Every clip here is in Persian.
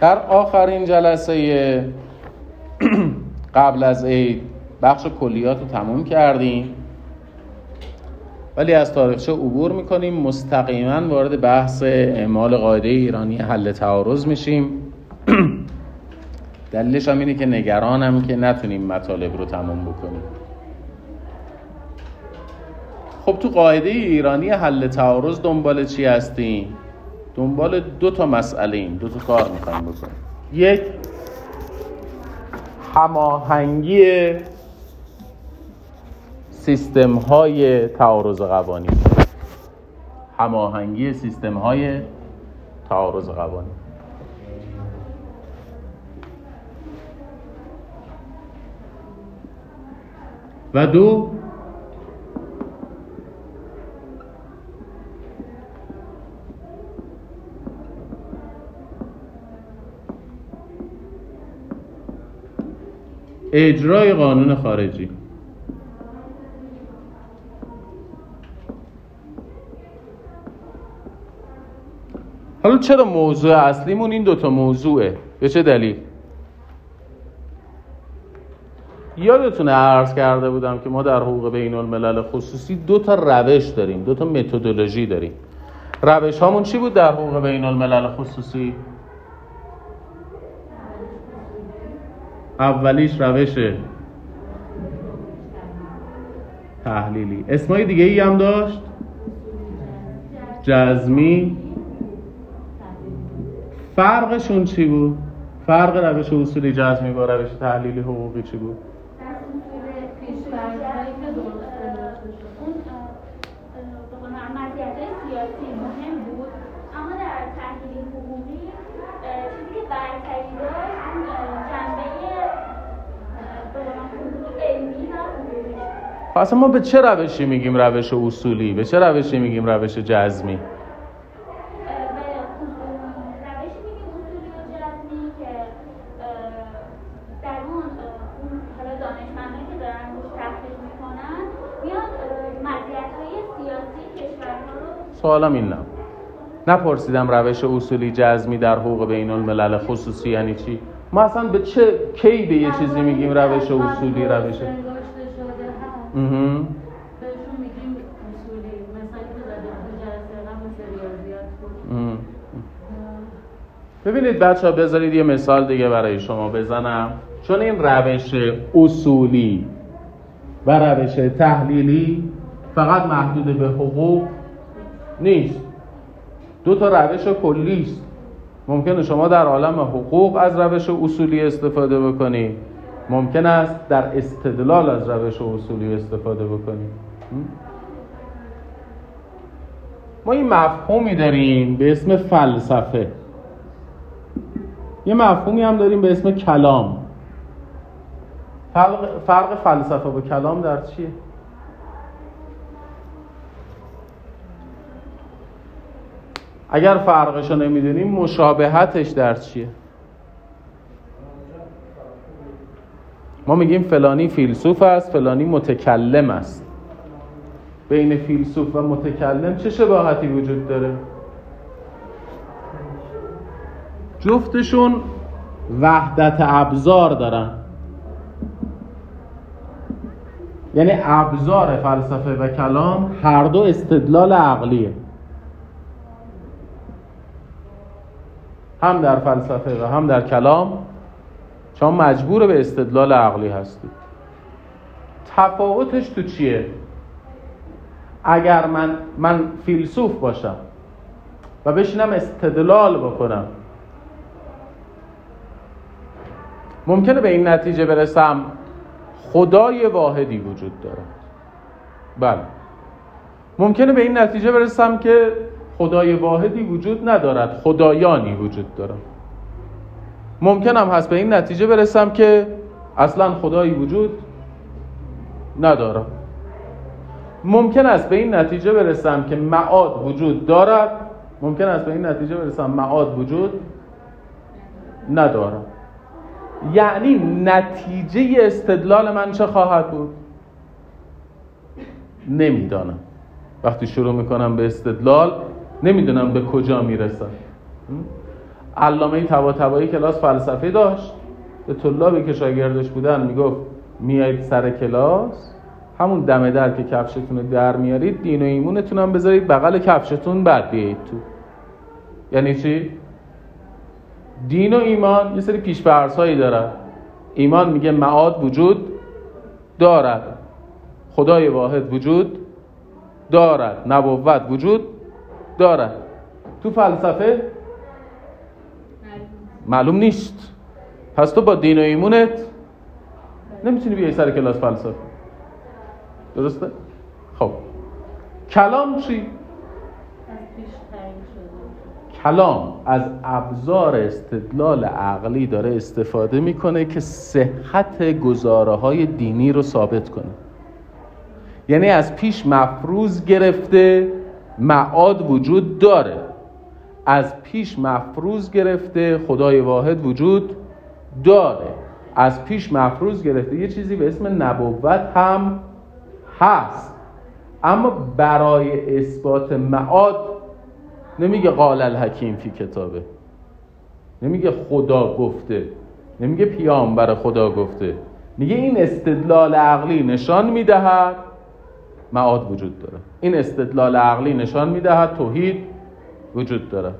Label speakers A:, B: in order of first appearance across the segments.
A: در آخرین جلسه قبل از عید بخش کلیات رو تموم کردیم. ولی از تاریخچه عبور می‌کنیم. مستقیما وارد بحث اعمال قاعده ایرانی حل تعارض میشیم. دلیلش هم اینه که نگرانم که نتونیم مطالب رو تموم بکنیم. خب تو قاعده ایرانی حل تعارض دنبال چی هستیم؟ دنبال دو تا مسئله ایم. دو تا کار می‌خوایم بکنیم. یک هماهنگی سیستم های تعارض قوانی. هماهنگی سیستم های تعارض قوانی. و دو اجرای قانون خارجی. حالا چرا موضوع اصلیمون این دوتا موضوعه؟ به چه دلیل؟ یادتونه عرض کرده بودم که ما در حقوق بین الملل خصوصی دو تا روش داریم دو تا متدولوژی داریم. روش هامون چی بود در حقوق بین الملل خصوصی؟ اولیش روش تحلیلی اسمای دیگه ای هم داشت جزمی فرقشون چی بود؟ فرق روش اصولی جزمی با روش تحلیلی حقوقی چی بود؟ اصلا ما به چه روشی میگیم روش اصولی؟ به چه روشی میگیم روش جزمی؟ سوالم این نه. نپرسیدم روش اصولی جزمی در حقوق بین الملل خصوصی یعنی چی؟ ما اصلا به چه کی به یه چیزی میگیم روش اصولی روش ببینید بچه ها بذارید یه مثال دیگه برای شما بزنم. چون این روش اصولی و روش تحلیلی فقط محدود به حقوق نیست. دو تا روش کلی است. ممکنه شما در عالم حقوق از روش اصولی استفاده بکنید. ممکن است در استدلال از روش اصولی استفاده بکنید ما این مفهومی داریم به اسم فلسفه یه مفهومی هم داریم به اسم کلام فرق, فرق فلسفه و کلام در چیه؟ اگر فرقش رو نمی‌دونیم مشابهتش در چیه؟ ما میگیم فلانی فیلسوف است فلانی متکلم است. بین فیلسوف و متکلم چه شباهتی وجود داره؟ جفتشون وحدت ابزار دارن. یعنی ابزار فلسفه و کلام هر دو استدلال عقلیه. هم در فلسفه و هم در کلام شما مجبور به استدلال عقلی هستید. تفاوتش تو چیه؟ اگر من من فیلسوف باشم و بشینم استدلال بکنم ممکنه به این نتیجه برسم خدای واحدی وجود داره. بله. ممکنه به این نتیجه برسم که خدای واحدی وجود ندارد خدایانی وجود دارد ممکنم هست به این نتیجه برسم که اصلا خدایی وجود ندارد ممکن است به این نتیجه برسم که معاد وجود دارد. ممکن است به این نتیجه برسم معاد وجود ندارد یعنی نتیجه استدلال من چه خواهد بود؟ نمی‌دانم. وقتی شروع می‌کنم به استدلال نمی‌دونم به کجا می‌رسم. علامه تبا کلاس فلسفه داشت. به طلابی که شاگردش بودن می‌گفت میایید سر کلاس؟ همون دم در که کفشتون رو در میارید دین و ایمونتون هم بذارید بغل کفشتون بعد بیایید تو. یعنی چی؟ دین و ایمان یه سری پیشفرض هایی داره ایمان میگه معاد وجود دارد. خدای واحد وجود دارد. نبوت وجود دارد. تو فلسفه معلوم نیست. پس تو با دین و ایمونت نمی‌تونی بیای سر کلاس فلسفه. درسته؟ خب. کلام چی؟ کلام از ابزار استدلال عقلی داره استفاده می‌کنه که صحت گزاره های دینی رو ثابت کنه. یعنی از پیش مفروض گرفته معاد وجود داره. از پیش مفروض گرفته خدای واحد وجود داره. از پیش مفروض گرفته. یه چیزی به اسم نبوت هم هست. اما برای اثبات معاد نمیگه قال الحکیم فی کتابه. نمیگه خدا گفته. نمیگه پیامبر خدا گفته. میگه این استدلال عقلی نشان می‌دهد. معاد وجود داره. این استدلال عقلی نشان می‌دهد توحید وجود داره.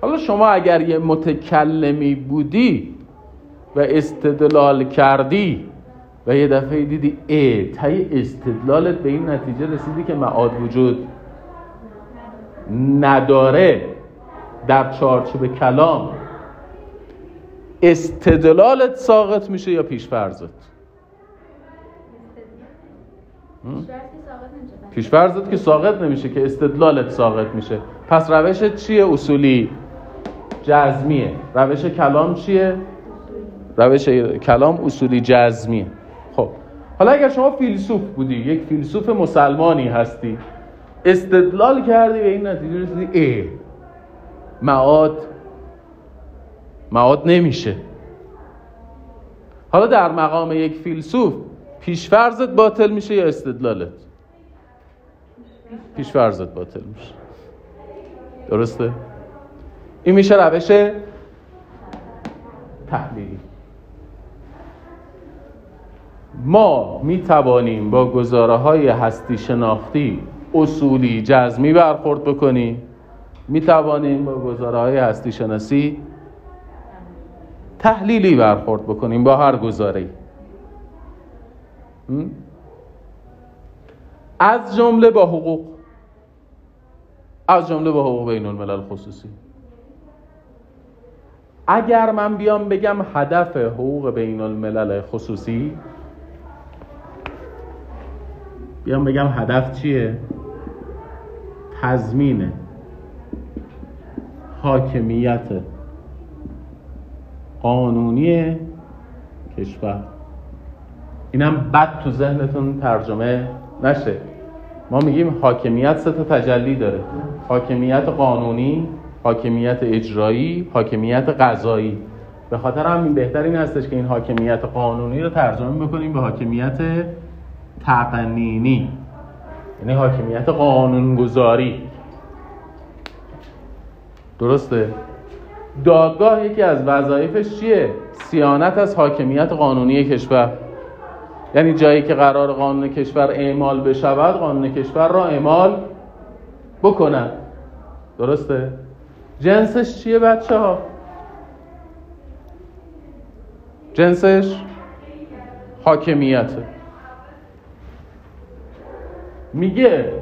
A: حالا شما اگر یه متکلمی بودی و استدلال کردی و یه دفعه دیدی ای تای استدلالت به این نتیجه رسیدی که معاد وجود نداره. در چارچوب کلام استدلالت ساقط میشه یا پیشفرزت پیشفرزت که ساقط نمیشه که استدلالت ساقط میشه. پس روش چیه اصولی؟ جزمیه. روش کلام چیه؟ روش کلام اصولی جزمیه. خب حالا اگر شما فیلسوف بودی یک فیلسوف مسلمانی هستی استدلال کردی به این نتیجه رسیدی ای معاد معاد نمیشه. حالا در مقام یک فیلسوف پیشفرزت باطل میشه یا استدلالت؟ پیشفرزت باطل میشه. درسته؟ این میشه روش تحلیلی ما می توانیم با گزاره های هستی شناختی اصولی جزمی برخورد بکنیم؟ می توانیم با گزاره های هستی شناسی تحلیلی برخورد بکنیم با هر گزاره از جمله با حقوق. از جمله با حقوق بین الملل خصوصی. اگر من بیام بگم هدف حقوق بین الملل خصوصی بیام بگم هدف چیه؟ تضمین حاکمیت قانونی کشور. اینم بد تو ذهنتون ترجمه نشه. ما میگیم حاکمیت سه تا تجلی داره. حاکمیت قانونی حاکمیت اجرایی حاکمیت قضایی. به خاطر همین بهتر این هستش که این حاکمیت قانونی رو ترجمه بکنیم به حاکمیت تقنینی. یعنی حاکمیت قانونگذاری. درسته؟ دادگاه یکی از وظایفش چیه؟ سیانت از حاکمیت قانونی کشور. یعنی جایی که قرار قانون کشور اعمال بشود قانون کشور را اعمال بکنن. درسته؟ جنسش چیه بچه ها جنسش حاکمیته. میگه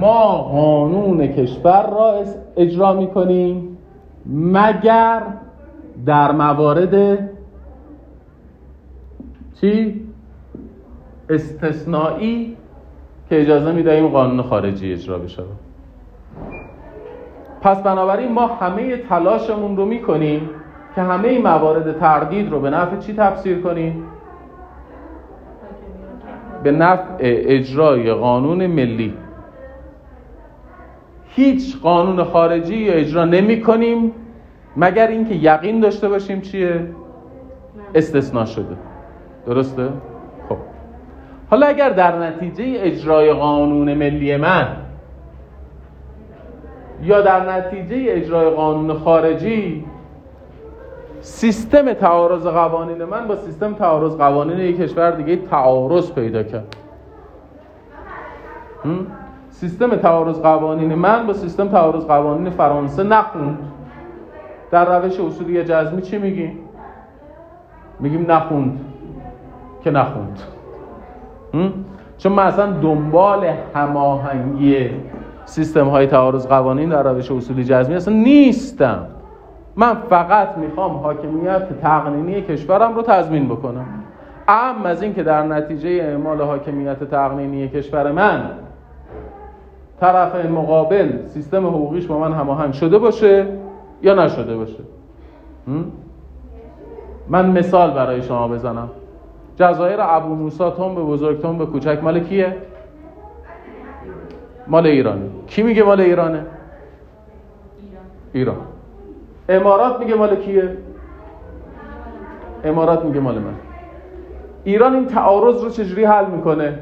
A: ما قانون کشور را اجرا می‌کنیم مگر در موارد چی؟ استثنایی که اجازه می‌دهیم قانون خارجی اجرا بشه. پس بنابراین ما همه تلاشمون رو می‌کنیم که همه موارد تردید رو به نفع چی تفسیر کنیم؟ به نفع اجرای قانون ملی. هیچ قانون خارجی اجرا نمی کنیم مگر اینکه یقین داشته باشیم چیه؟ استثناء شده. درسته؟ حالا اگر در نتیجه اجرای قانون ملی من یا در نتیجه اجرای قانون خارجی سیستم تعارض قوانین من با سیستم تعارض قوانین یک کشور دیگه تعارض پیدا کرد. سیستم تعارض قوانین من با سیستم تعارض قوانین فرانسه نخوند. در روش اصولی جزمی چی میگیم؟ میگیم نخوند. که نخوند. چون من اصلا دنبال هماهنگی سیستم های تعارض قوانین در روش اصولی جزمی اصلا نیستم. من فقط می‌خوام حاکمیت تقنینی کشورم رو تضمین بکنم. اهم از این که در نتیجه اعمال حاکمیت تقنینی کشور من طرف مقابل سیستم حقوقیش با من هماهنگ شده باشه یا نشده باشه؟ من مثال برای شما بزنم. جزایر ابو موسا تون به بزرگ تون به کوچک مال کیه؟ مال ایرانی کی میگه مال ایرانه؟ ایران امارات میگه مال کیه؟ امارات میگه مال من ایران این تعارض رو چجوری حل می‌کنه؟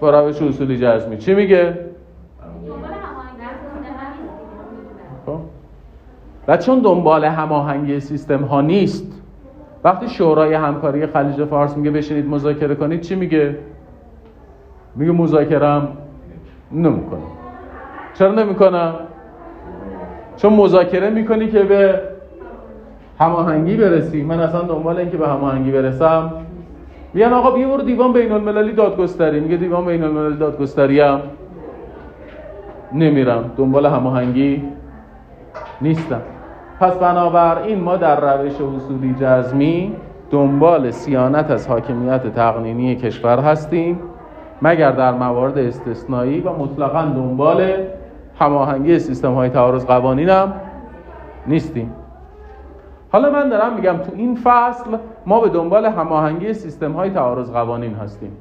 A: با روش اصولی جزمی چی میگه؟ خب. و چون دنبال هماهنگی سیستم ها نیست وقتی شورای همکاری خلیج فارس میگه بشینید مذاکره کنید چی میگه؟ میگه مذاکرم نمی‌کنم. چرا نمی‌کنم؟ چون مذاکره می‌کنی که به هماهنگی برسی. من اصلا دنبال این که به هماهنگی برسم. میگن آقا بیا برو دیوان بین المللی دادگستری. میگه دیوان بین المللی دادگستری هم نمیرم. دنبال هماهنگی نیستم. پس بنابراین ما در روش اصولی جزمی دنبال سیانت از حاکمیت تقنینی کشور هستیم مگر در موارد استثنایی و مطلقا دنبال هماهنگی سیستم های تعارض قوانینم نیستیم. حالا من دارم میگم تو این فصل ما به دنبال هماهنگی سیستم های تعارض قوانین هستیم.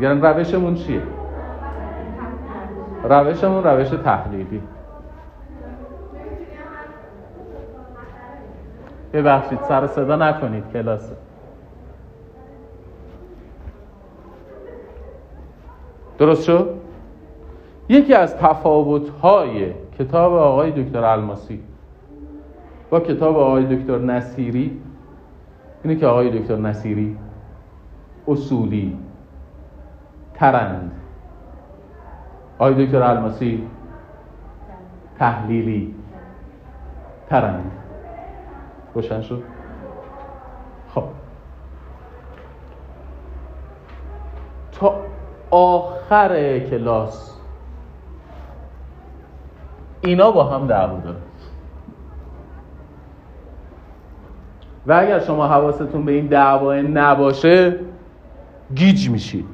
A: یعنی روشمون چیه؟ روشمون روش تحلیلی. ببخشید سر صدا نکنید کلاس. درست شد؟ یکی از تفاوت‌های کتاب آقای دکتر الماسی با کتاب آقای دکتر نصیری اینه که آقای دکتر نصیری اصولی ترند. آقای دکتر الماسی تحلیلی ترند. روشن شد. خب. تا آخر کلاس اینا با هم دعوا دارن. و اگر شما حواستون به این دعوا نباشه گیج میشید.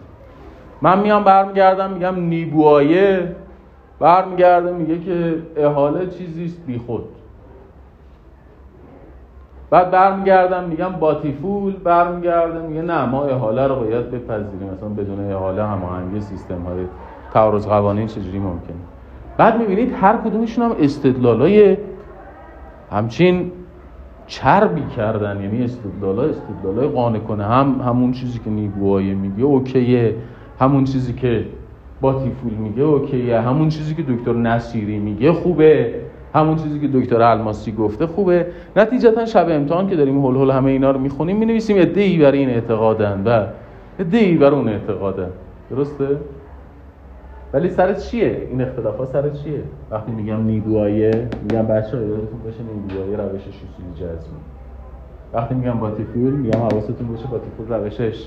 A: من میام برمیگردم میگم نیبوایه. برمیگرده میگه که احاله چیزیست بیخود. بعد برمیگردم میگم باتیفول برمیگرده میگه نه ما احاله رو باید بپذیریم. مثلا بدون احاله هماهنگی سیستم های تعارض قوانین چجوری ممکنه بعد می‌بینید هر کدومشون هم استدلالای همچین چربی کردن. یعنی استدلالا استدلالای قانع کنه هم همون چیزی که نیگوهای میگه اوکیه همون چیزی که باتیفول میگه اوکیه همون چیزی که دکتر نصیری میگه خوبه. همون چیزی که دکتر الماسی گفته خوبه. نتیجتا شب امتحان که داریم هول هول همه اینا رو می‌خونیم می‌نویسیم ادعی برای این اعتقادن. و ادعی بر اون اعتقادن. درسته؟ ولی سر چیه؟ این اختلاف ها سر چیه؟ وقتی میگم نیبوایه میگم بچه ها یادتون باشه نیبوایه روشش اصولی جزمی وقتی میگم باتیفول میگم حواستون باشه باتیفول روشش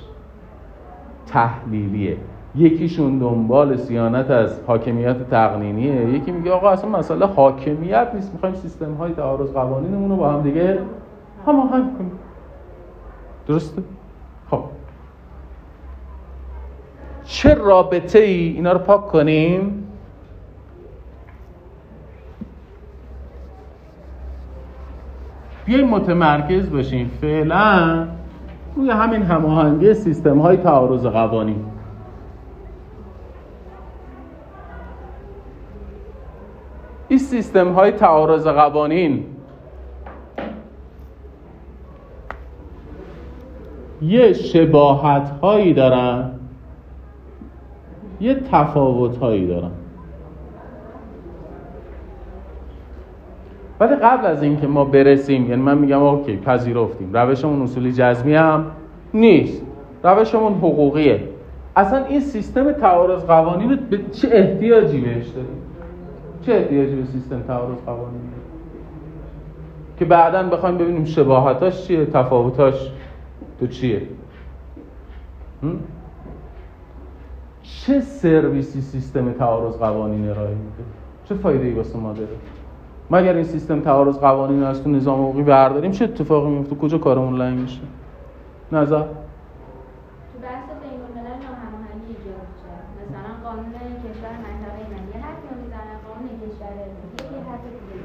A: تحلیلیه. یکیشون دنبال سیانت از حاکمیت تقنینیه. یکی میگه آقا اصلا مسئله حاکمیت نیست می‌خوایم سیستم های تعارض قوانینمون رو با هم دیگه هماهنگ کنیم. درسته؟ خب. چه رابطه ای اینا رو پاک کنیم؟ بیایم متمرکز باشیم. فعلا روی همین هماهنگی سیستم های تعارض قوانین. این سیستم های تعارض قوانین یه شباهت هایی دارن یه تفاوت هایی دارن. ولی قبل از اینکه ما برسیم یعنی من میگم اوکی پذیرفتیم. روشمون اصولی جزمی هم نیست. روشمون حقوقیه. اصلا این سیستم تعارض قوانین به چه احتیاجی بهش داریم؟ چه احتیاجی به سیستم تعارض قوانین که بعدا بخوایم ببینیم شباهتاش چیه تفاوتاش تو چیه؟ چه سرویسی سیستم تعارض قوانین ارائه میده؟ چه فایده ای واسه ما داره؟ مگر این سیستم تعارض قوانین از تو نظام حقوقی برداریم چه اتفاقی میفته؟ کجا کارمون لنگ میشه؟ نظر تو
B: بحث بین الملل ناهماهنگی ایجاد میشه مثلا قانون کشور منطقه من یه حرفی می‌زنه قانون کشور دیگه یه حرف دیگه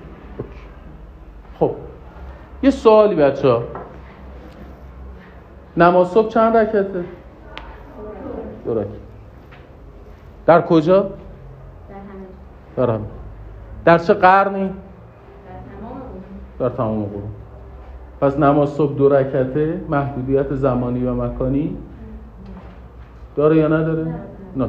A: خب یه سوالی بچه ها نماز صبح چند رکته؟ دو رکت در کجا؟ در
B: همه.
A: در همه. در چه قرنی؟
B: در تمام
A: در تمام قرون. پس نماز صبح دو رکته محدودیت زمانی و مکانی. داره یا نداره؟ نه.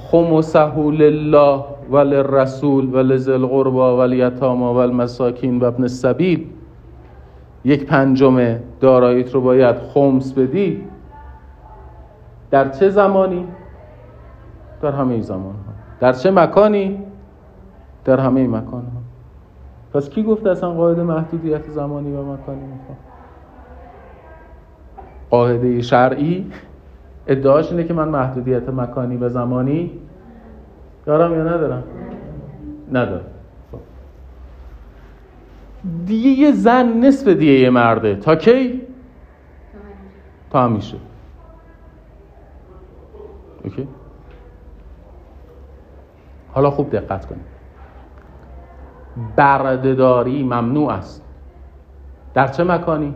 A: خمسه لله و للرسول و لذل قربا و لیتاما و المساکین و ابن السبیل. یک پنجم داراییت رو باید خمس بدی. در چه زمانی؟ در همه زمان ها در چه مکانی؟ در همه مکان ها پس کی گفت اصلا قاعده محدودیت زمانی و مکانی می‌خواد؟ قاعده شرعی؟ ادعاش اینه که من محدودیت مکانی و زمانی دارم یا ندارم؟ ندارم. دیگه زن نصف دیگه یه مرده. تا کی؟ تا همیشه. اوکی. حالا خوب دقت کنید بردهداری ممنوع است. در چه مکانی؟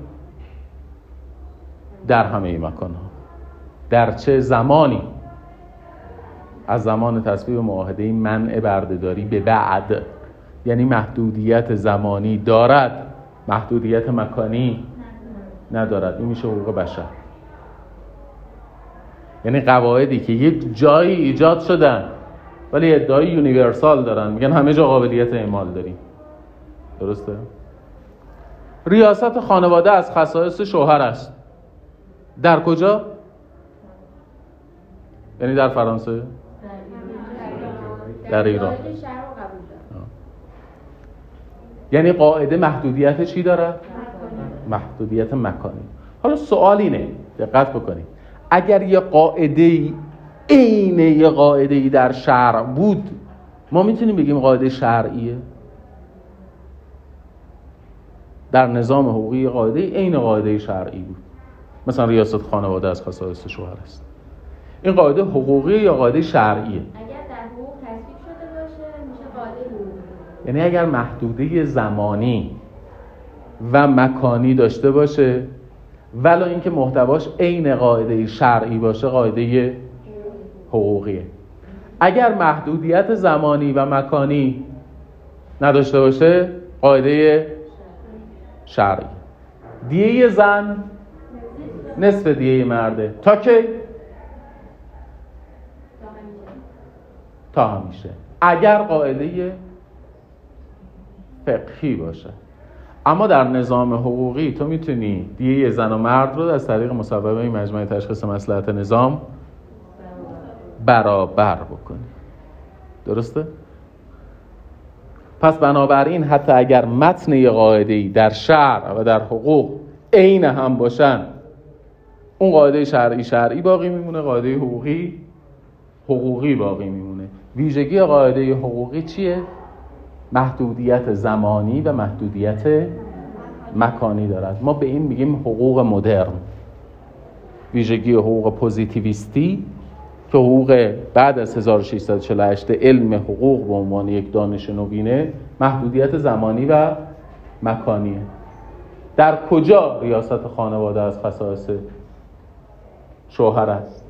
A: در همه مکان ها در چه زمانی؟ از زمان تصویب معاهده منع بردهداری به بعد. یعنی محدودیت زمانی دارد. محدودیت مکانی ندارد. این میشه حقوق بشر. یعنی قواعدی که یک جایی ایجاد شدن ولی ادعای یونیورسال دارن. میگن همه جا قابلیت اعمال داریم. درسته؟ ریاست خانواده از خصائص شوهر است. در کجا؟ یعنی در فرانسه؟ در ایران. یعنی قاعده محدودیت چی داره؟ محدودیت مکانی. حالا سوال اینه دقت بکنید. اگر یه قاعده عین یه قاعده ای در شرع بود ما می‌تونیم بگیم قاعده شرعیه؟ در نظام حقوقی قاعده عین قاعده شرعی بود. مثلا ریاست خانواده از خصائص شوهر است. این قاعده حقوقی یا قاعده شرعیه؟ یعنی اگر محدوده زمانی و مکانی داشته باشه ولی اینکه محتواش عین قاعده شرعی باشه قاعده حقوقیه. اگر محدودیت زمانی و مکانی نداشته باشه قاعده شرعی. دیه زن نصف دیه مرده. تا کی؟ تا همیشه. اگر قاعده فقهی باشه. اما در نظام حقوقی تو می‌تونی دیه زن و مرد رو از طریق مصوبه مجمع تشخیص مسلحت نظام برابر بکنی. درسته؟ پس بنابراین حتی اگر متن یه قاعده در شرع و در حقوق عین هم باشن اون قاعده شرعی شرعی باقی میمونه قاعده حقوقی حقوقی باقی میمونه. ویژگی قاعده حقوقی چیه؟ محدودیت زمانی و محدودیت مکانی دارد. ما به این میگیم حقوق مدرن. ویژگی حقوق پوزیتیویستی که حقوق بعد از 1648 علم حقوق به عنوان یک دانش نوینه محدودیت زمانی و مکانیه. در کجا ریاست خانواده از خصائص شوهر است؟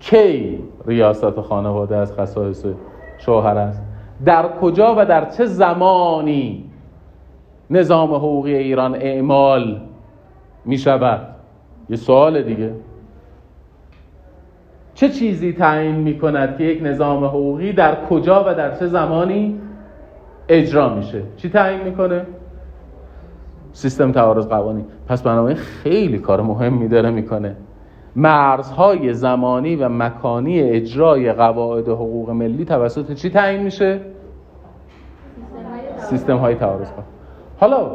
A: کی ریاست خانواده از خصائص شوهر است؟ در کجا و در چه زمانی نظام حقوقی ایران اعمال می شود؟ یه سوال دیگه. چه چیزی تعیین می کند که یک نظام حقوقی در کجا و در چه زمانی اجرا میشه؟ چی تعیین می‌کنه؟ سیستم تعارض قوانین. پس بنابراین خیلی کار مهمی داره می‌کنه مرزهای زمانی و مکانی اجرای قواعد حقوق ملی توسط چی تعیین میشه؟ سیستم های تعارض حالا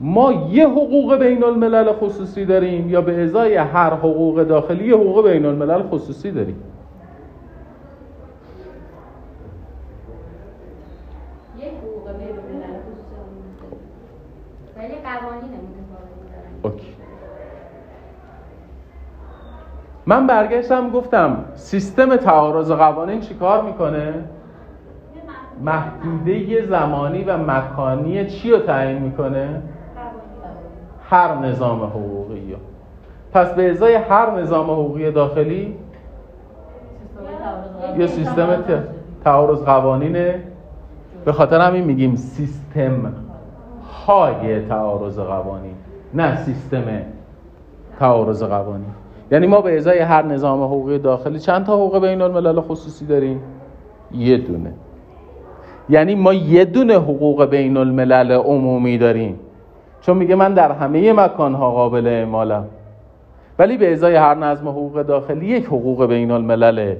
A: ما یه حقوق بین الملل خصوصی داریم یا به ازای هر حقوق داخلی یه حقوق بین الملل خصوصی. داریم من برگشتم گفتم سیستم تعارض قوانین چیکار می‌کنه؟ محدوده زمانی و مکانی چی رو تعیین می‌کنه؟ هر نظام حقوقی ها. پس به ازای هر نظام حقوقی داخلی یه سیستم تعارض قوانینه. به خاطر همین میگیم سیستم های تعارض قوانین نه سیستم تعارض قوانین یعنی ما به ازای هر نظام حقوقی داخلی چند تا حقوق بین الملل خصوصی داریم؟ یه دونه. یعنی ما یه دونه حقوق بین الملل عمومی داریم. چون میگه من در همه مکانها قابل اعمالم. ولی به ازای هر نظم حقوق داخلی یک حقوق بین الملل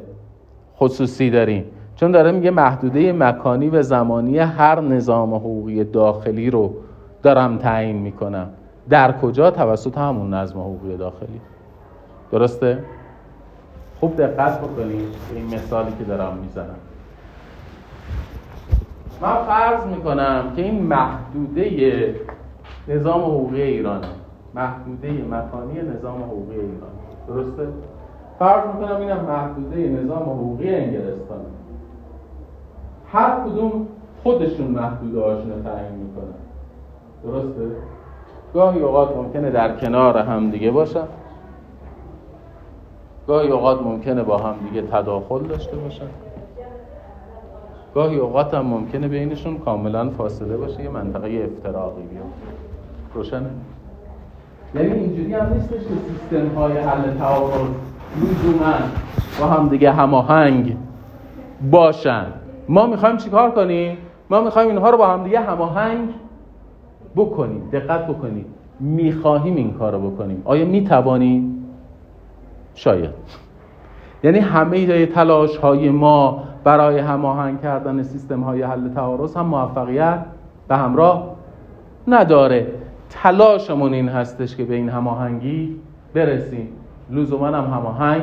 A: خصوصی داریم. چون داره میگه محدوده مکانی و زمانی هر نظام حقوقی داخلی رو دارم تعیین می‌کنم. در کجا؟ توسط همون نظم حقوقی داخلی. درسته؟ خوب دقت بکنید این مثالی که دارم می‌زنم من فرض می‌کنم که این محدوده نظام حقوقی ایرانه محدوده مکانی نظام حقوقی ایران درسته؟ فرض می‌کنم اینم محدوده نظام حقوقی انگلستانه هر کدوم خودشون محدوده هاشون تعیین می‌کنن درسته؟ گاهی اوقات ممکنه در کنار هم دیگه باشن گاهی اوقات ممکنه با هم دیگه تداخل داشته باشن. گاهی اوقات هم ممکنه بینشون کاملا فاصله باشه یه منطقه افتراقی بیاد. روشنه؟ یعنی اینجوری هم نیستش که سیستم های حل تعارض لزوما با هم دیگه هماهنگ باشن. ما می‌خوایم چیکار کنیم؟ ما می‌خوایم اینها رو با هم دیگه هماهنگ بکنیم. دقت بکنیم. می‌خواهیم این کار بکنیم. آیا می‌توانیم شاید. یعنی همه تلاش های ما برای هماهنگ کردن سیستم های حل تعارض هم موفقیت به همراه نداره. تلاشمون این هستش که به این هماهنگی برسیم. لزوما هم هماهنگ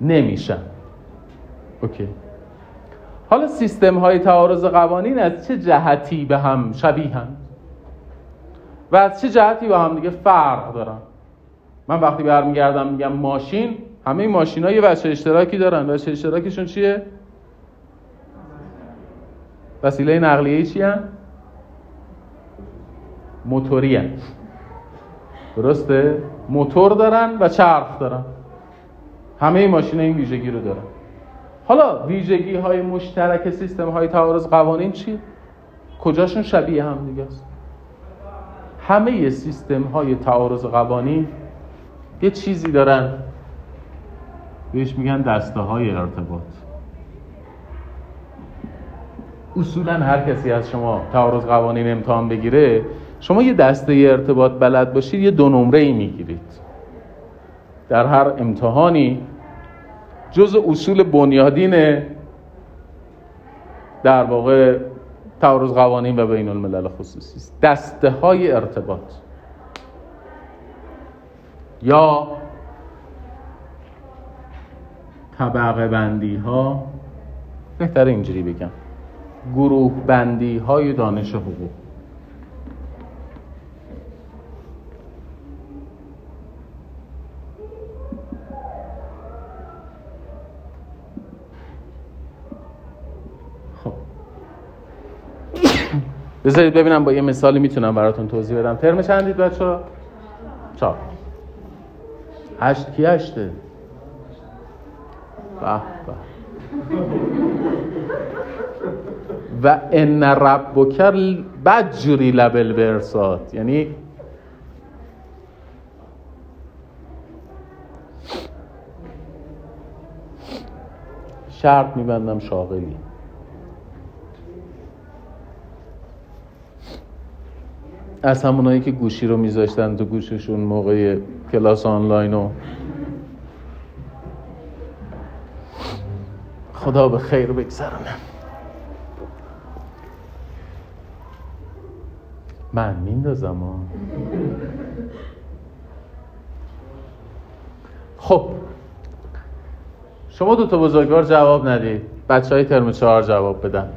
A: نمیشن اوکی. حالا سیستم های تعارض قوانین از چه جهتی به هم شبیهن و از چه جهتی با هم دیگه فرق دارن؟ من وقتی برمیگردم میگم ماشین همه ماشین ها یه وچه اشتراکی دارن وچه اشتراکشون چیه؟ وسیله نقلیه چی هم؟ موتوری. درسته؟ موتور دارن و چرخ دارن همه ماشین این ویژگی رو دارن حالا ویژگی های مشترک سیستم های تعارض قوانین چی؟ کجاشون شبیه هم دیگه است همه سیستم های تعارض قوانین یه چیزی دارن. بهش میگن دسته های ارتباط. اصولا هر کسی از شما تعارض قوانین امتحان بگیره شما یه دسته ارتباط بلد باشید یه دو نمره ای می‌گیرید. در هر امتحانی جز اصول بنیادین در واقع تعارض قوانین و بین الملل خصوصی است. دسته های ارتباط. یا طبقه بندی ها بهتر اینجوری بگم. گروه بندی های دانش حقوق. خب. بذارید ببینم با یه مثالی می‌تونم براتون توضیح بدم. ترم چندید بچه ها؟ چهار. هشت کی هشته؟ به و ان ربک بجری لبل برسات یعنی شرط میبندم شاغلی. از همونایی که گوشی رو میذاشتن تو گوششون موقع کلاس آنلاین و خدا به خیر بگذرونه. من میندازم خب شما دو تا بزرگوار جواب ندید. بچه های ترم چهار جواب بدن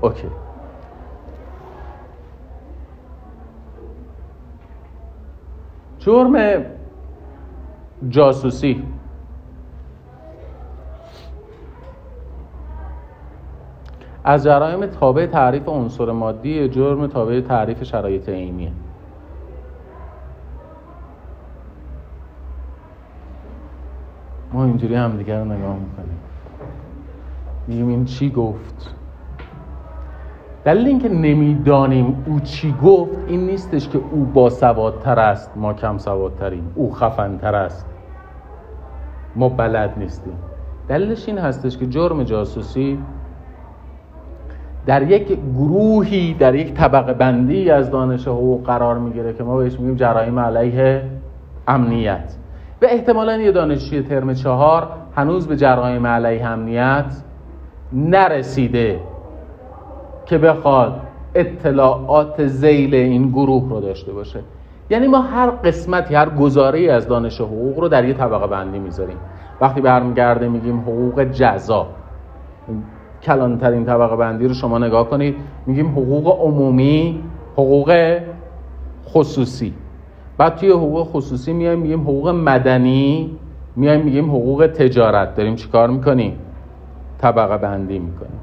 A: اوکی جرم جاسوسی. از جرایم تابع تعریف عنصر مادی جرم تابع تعریف شرایط عینیه ما اینجوری هم دیگر رو نگاه می‌کنیم. میگیم این چی گفت. دلیل اینکه نمی‌دانیم او چی گفت این نیستش که او با سوادتر است ما کم سوادتریم. او خفنتر است. ما بلد نیستیم. دلیلش این هستش که جرم جاسوسی در یک گروهی در یک طبقه بندی از دانش حقوق قرار می‌گیره که ما بهش میگیم جرایم علیه امنیت. و احتمالا یه دانشجوی ترم چهار هنوز به جرایم علیه امنیت نرسیده. که بخواد اطلاعات زیل این گروه رو داشته باشه. یعنی ما هر قسمتی هر گزاره از دانش حقوق رو در یه طبقه بندی می‌ذاریم. وقتی برمیگرده میگیم حقوق جزا کلانترین طبقه بندی رو شما نگاه کنید میگیم حقوق عمومی حقوق خصوصی. بعد توی حقوق خصوصی میایم میگیم حقوق مدنی میایم میگیم حقوق تجارت. داریم چیکار می‌کنیم؟ طبقه بندی می‌کنیم.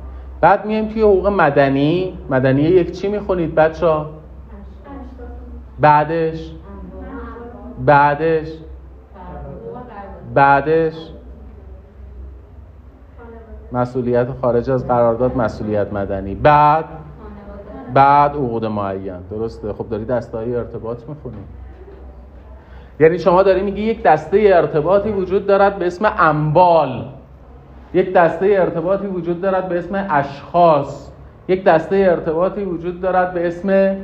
A: بعد میایم توی حقوق مدنی. مدنی یک چی می‌خونید بچه ها؟ بعدش؟ بعدش؟ بعدش؟ مسئولیت خارج از قرارداد مسئولیت مدنی. بعد؟ بعد عقود معین. درسته. خب داری دسته های ارتباط می‌خونی. یعنی شما داری میگی یک دسته ارتباطی وجود دارد به اسم اموال. یک دسته ارتباطی وجود دارد به اسم اشخاص. یک دسته ارتباطی وجود دارد به اسم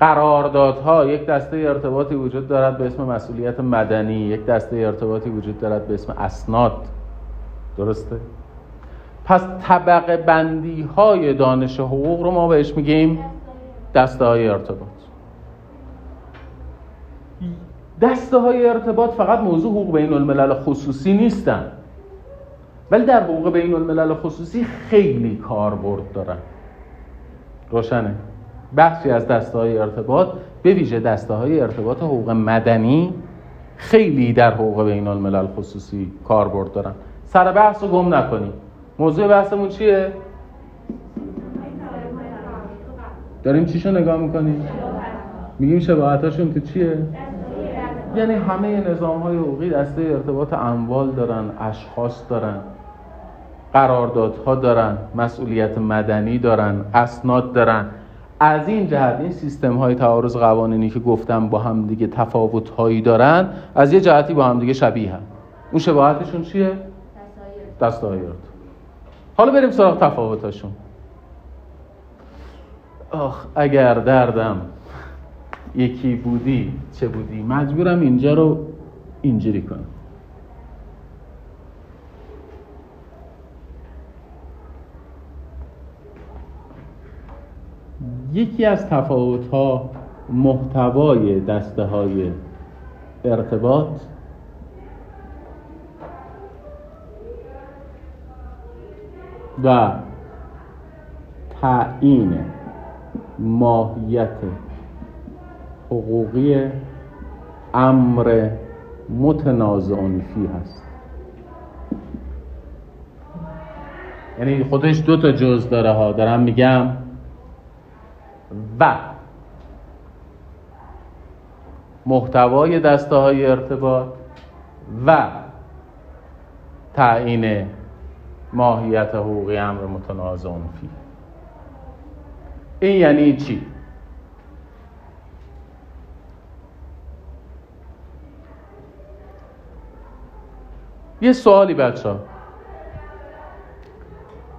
A: قراردادها. یک دسته ارتباطی وجود دارد به اسم مسئولیت مدنی. یک دسته ارتباطی وجود دارد به اسم اسناد. درسته؟ پس طبقه بندی های دانش حقوق رو ما بهش میگیم دسته های ارتباط. دسته های ارتباط فقط موضوع حقوق بین الملل خصوصی نیستن. ولی در حقوق بین الملل خصوصی خیلی کاربرد دارن روشنه بخشی از دسته های ارتباط به ویژه دسته های ارتباط حقوق مدنی خیلی در حقوق بین الملل خصوصی کاربرد دارن سر بحث رو گم نکنیم موضوع بحثمون چیه؟ داریم چیشو نگاه می‌کنیم؟ میگیم شباهتاشون که چیه؟ یعنی همه نظام های حقوقی دسته ارتباط اموال دارن اشخاص دارن قراردادها دارن مسئولیت مدنی دارن اسناد دارن. از این جهت این سیستم های تعارض قوانینی که گفتم با هم دیگه تفاوت هایی دارن از یه جهتی با هم دیگه شبیه هم. اون شباهتشون چیه؟ دستایرت حالا بریم سراغ تفاوتاشون آخ اگر دردم یکی بودی چه بودی؟ مجبورم اینجا رو اینجوری کنم. یکی از تفاوت ها محتوای دسته های ارتباط و تعیین ماهیت حقوقی امر متنازع فی هست. یعنی خودش دو تا جز داره ها. دارم میگم و محتوای دسته های ارتباط و تعیین ماهیت حقوقی امر متنازع فی. این یعنی چی یه سوالی بچه ها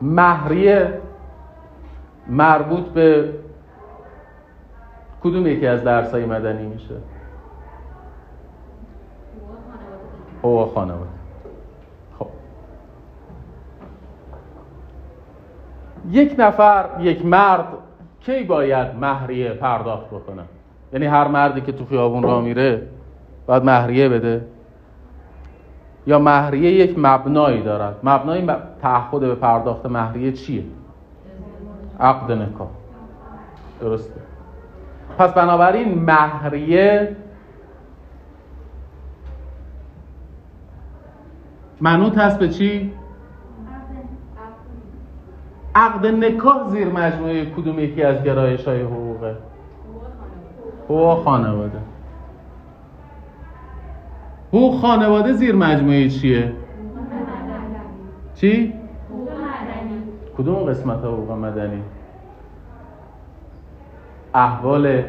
A: مهریه مربوط به کدوم یکی از درسای مدنی میشه؟ حقوق خانواده. خب. یک نفر یک مرد کی باید مهریه پرداخت بکنه؟ یعنی هر مردی که تو خیابون را میره باید مهریه بده؟ یا مهریه یک مبنایی دارد؟ مبنای تعهد به پرداخت مهریه چیه؟ عقد نکاح. درسته. پس بنابراین مهریه منوط هست به چی؟ عقد نکاح زیر مجموعه کدوم یکی از گرایش های حقوقه حقوق خانواده حقوق خانواده زیر مجموعه چیه؟ چی؟ کدوم قسمت حقوق مدنی؟ احوال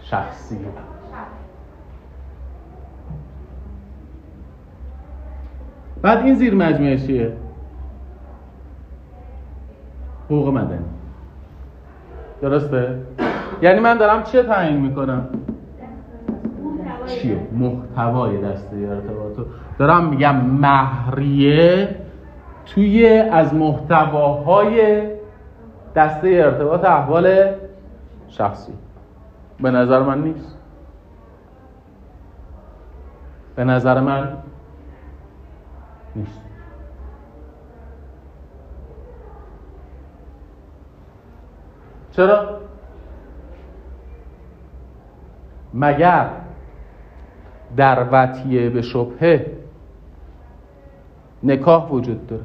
A: شخصی بعد این زیر مجموعه چیه؟ حقوق مدنی درسته؟ یعنی من دارم چیه تعیین می‌کنم؟ چیه؟ محتوای دسته ارتباطو دارم میگم مهریه توی از محتواهای دسته ارتباط احوال شخصی. به نظر من نیست. به نظر من نیست. چرا؟ مگر در وطیه به شبهه نکاح وجود داره؟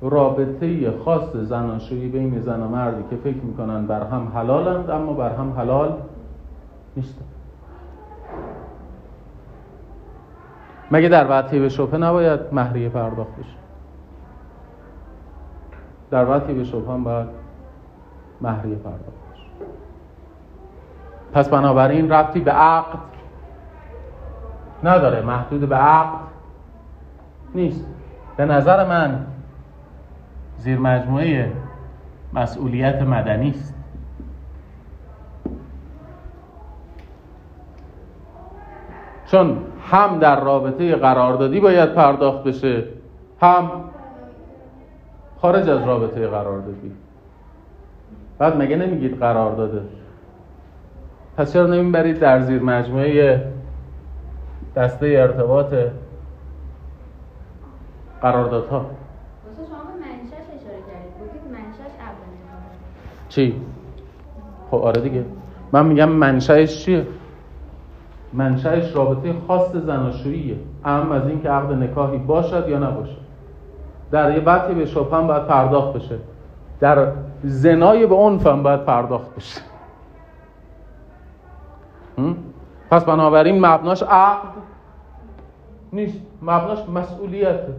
A: رابطه خاص زناشویی بین زن و مردی که فکر می‌کنن بر هم حلالند اما بر هم حلال نیستن مگه در وقتی به شبه نباید مهریه پرداخت بشه؟ در وقتی به شبه هم باید مهریه پرداخت بشه. پس بنابراین ربطی به عقد نداره. محدود به عقد نیست. به نظر من زیر مجموعه مسئولیت مدنی است. چون هم در رابطه قراردادی باید پرداخت بشه هم خارج از رابطه قراردادی. بعد مگه نمیگید قرارداده؟ پس چرا نمی‌برید در زیر مجموعه دسته ارتباط قراردادها؟ چی؟ خب آره دیگه. من میگم منشأش چیه؟ منشأش رابطه خاص زناشوییه. اهم از اینکه عقد نکاحی باشد یا نباشد. در یه بطی به شبهم باید پرداخت بشه. در زنای به عنف هم باید پرداخت بشه. پس بنابراین مبناش عقد نیست. مبناش مسئولیته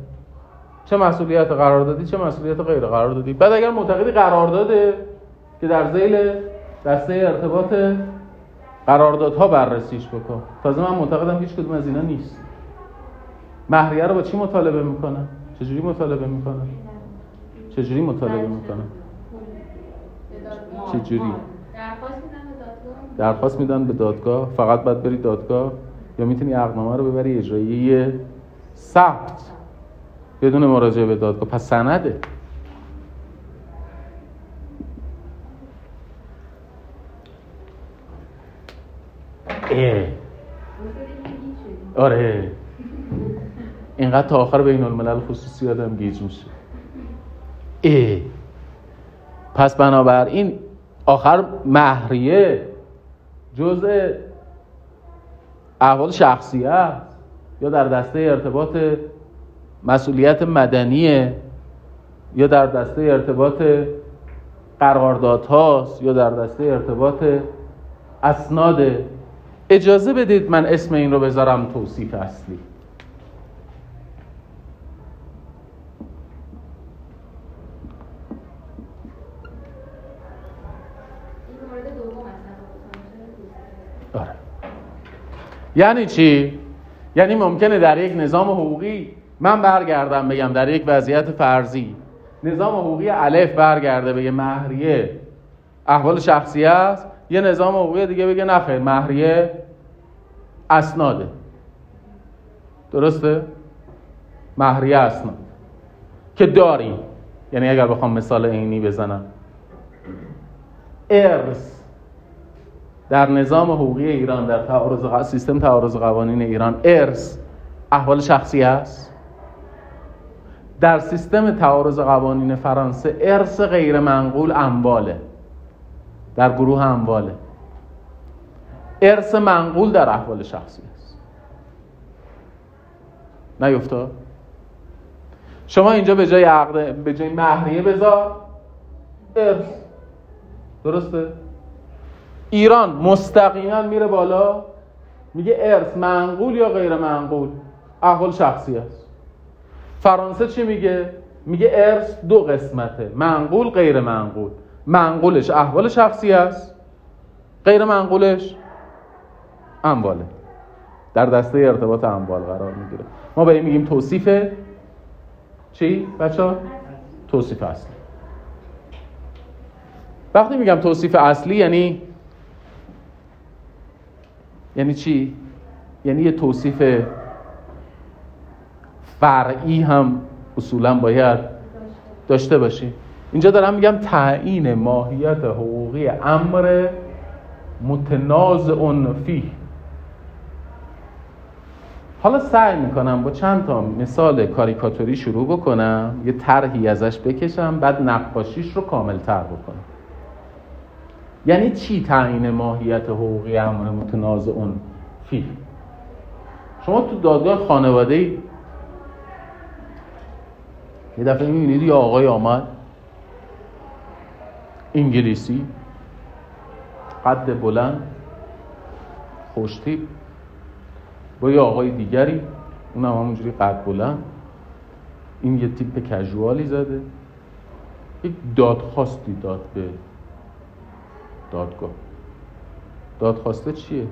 A: چه مسئولیت قراردادی چه مسئولیت غیر قراردادی بعد اگر معتقدی قرارداده که در زیل دسته ارتباط قراردادها بررسیش بکن. تازه من معتقدم هیچ کدوم از اینا نیست. مهریه رو با چی مطالبه می‌کنن چجوری مطالبه می‌کنن چجوری مطالبه می‌کنن چجوری؟ درخواست میدن به دادگاه؟ فقط باید بری دادگاه. یا می‌تونی عقدنامه رو ببری اجرایی ثبت بدون مراجعه به دادگاه. پس سنده. آره. اینقدر تا آخر بین الملل خصوصی آدم گیج میشه. اه. پس بنابراین آخر مهریه جزء احوال شخصیت یا در دسته ارتباط مسئولیت مدنیه یا در دسته ارتباط قرارداد هاست یا در دسته ارتباط اسناد اجازه بدید من اسم این رو بذارم توصیف اصلی. آره. یعنی چی؟ یعنی ممکنه در یک نظام حقوقی من برگردم بگم در یک وضعیت فرضی. نظام حقوقی الف برگرده بگه مهریه. احوال شخصی است یه نظام حقوقی دیگه بگه نخیر مهریه اسناده. درسته؟ مهریه اسناد. که داریم. یعنی اگر بخوام مثال عینی بزنم. ارث در نظام حقوقی ایران در تعارض سیستم تعارض قوانین ایران ارث احوال شخصی است. در سیستم تعارض قوانین فرانسه ارث غیر منقول امواله. در گروه امواله. ارث منقول در احوال شخصی است. نیفتاد شما اینجا به جای عقد به جای مهریه بذار. ارث. درسته؟ ایران مستقیما میره بالا. میگه ارث منقول یا غیر منقول؟ احوال شخصی است. فرانسه چی میگه؟ میگه ارث دو قسمته منقول غیر منقول. منقولش احوال شخصی است غیر منقولش امواله در دسته ارتباط اموال قرار می‌گیره ما به این میگیم توصیف چی بچه؟ توصیف اصلی وقتی میگم توصیف اصلی یعنی یعنی چی؟ یعنی یه توصیف فرعی هم اصولا باید داشته باشی اینجا دارم میگم تعیین ماهیت حقوقی امر متنازع فی حالا سعی می‌کنم با چند تا مثال کاریکاتوری شروع بکنم یه طرحی ازش بکشم بعد نقاشیش رو کامل تر بکنم. یعنی چی تعیین ماهیت حقوقی امر متنازع فی شما تو دادگاه خانواده یه دفعه می‌بینید یه آقای آمد. انگلیسی قد بلند خوشتیب با یه آقای دیگری اونم همونجوری قد بلند. این یه تیپ کژوالی زده. یک دادخواستی داد به دادگاه. دادخواسته چیه؟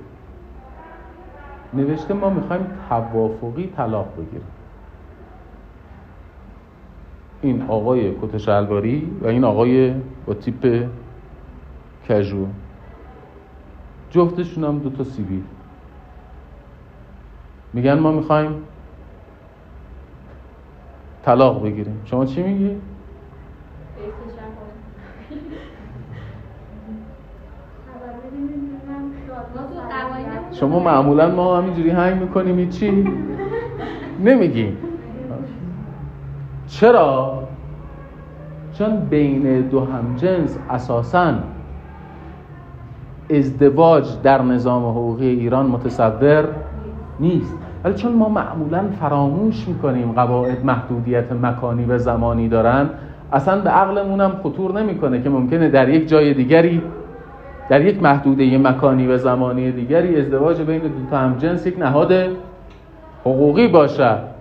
A: نوشته ما می‌خوایم توافقی طلاق بگیریم. این آقای کت شلواری و این آقای با تیپ کژو. جفتشون هم دو تا سیبیل میگن ما می‌خوایم طلاق بگیریم. شما چی میگی؟ شما معمولا ما همینجوری هنگ می‌کنیم چی؟ نمیگیم چرا؟ چون بین دو همجنس اساسا ازدواج در نظام حقوقی ایران متصور نیست ولی چون ما معمولا فراموش می‌کنیم قواعد محدودیت مکانی و زمانی دارن اصلا به عقلمون هم خطور نمی‌کنه که ممکنه در یک جای دیگری در یک محدوده مکانی و زمانی دیگری ازدواج بین دو تا همجنس یک نهاد حقوقی باشد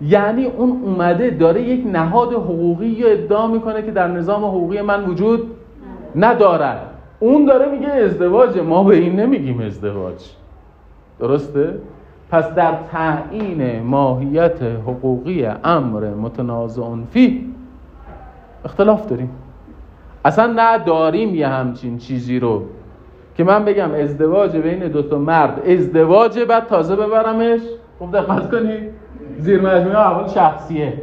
A: یعنی اون اومده داره یک نهاد حقوقی رو ادعا می‌کنه که در نظام حقوقی من وجود ندارد. اون داره میگه ازدواج ما به این نمیگیم ازدواج. درسته؟ پس در تعیین ماهیت حقوقی امر متنازع فی اختلاف داریم. اصلا نه داریم یه همچین چیزی رو که من بگم ازدواج بین دو تا مرد ازدواج بعد تازه ببرمش. خب دقت کنید. زیر مجموعه اول شخصیه.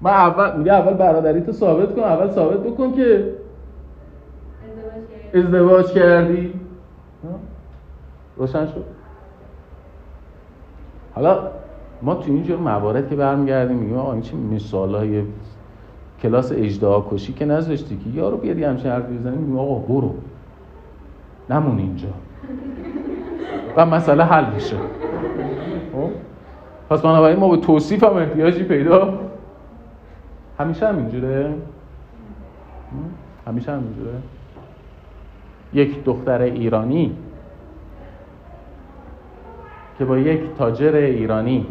A: من اول میگه اول برادری تو ثابت کن اول ثابت بکن که ازدواج کردی. روشن شد. حالا ما تو اینجور موارد که برمیگردیم میگیم آقا این چه مثال های کلاس اجدها کشی که نذاشتی که یارو بیاد یه همچین حرفی بزنیم میگیم آقا برو. نمون اینجا. و مسئله حل میشه. خب؟ پس بنابراین ما به توصیف هم احتیاجی پیدا همیشه همینجوره همیشه همینجوره یک دختر ایرانی که با یک تاجر ایرانی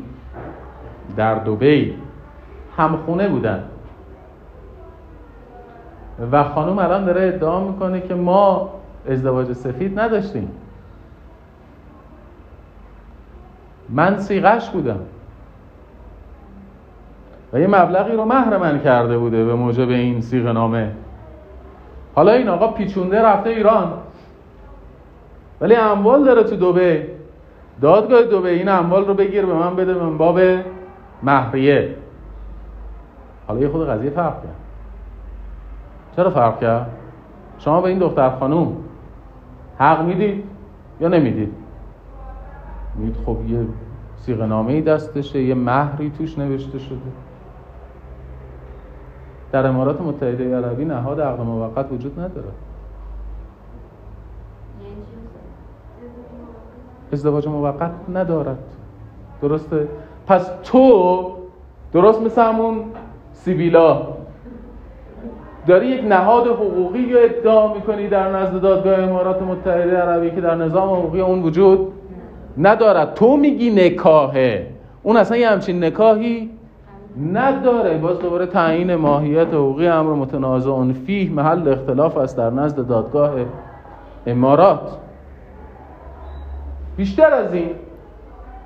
A: در دوبی همخونه بودن. و خانم الان داره ادعا می‌کنه که ما ازدواج سفید نداشتیم. من سیغش بودم. و یه مبلغی رو مهر من کرده بوده به موجب این سیغ نامه. حالا این آقا پیچونده رفته ایران. ولی اموال داره تو دوبه. دادگاه دوبه این اموال رو بگیر به من بده من باب مهریه. حالا یه خود قضیه فرق کرد. چرا فرق کرد؟ شما به این دختر خانوم حق می‌دید یا نمی‌دید؟ می‌دید خب یه سیغ نامه دستشه یه مهری توش نوشته شده. در امارات متحده عربی نهاد عقد موقت وجود نداره. ازدواج موقت ندارد. درسته؟ پس تو درست مثل همون سیبیلا داری یک نهاد حقوقی رو ادعا می‌کنی در نزد دادگاه امارات متحده عربی که در نظام حقوقی اون وجود ندارد. تو میگی نکاهه. اون اصلا یه همچین نکاهی نداره. باز دوباره تعیین ماهیت حقوقی امر متنازع فیه. محل اختلاف است در نزد دادگاه امارات. بیشتر از این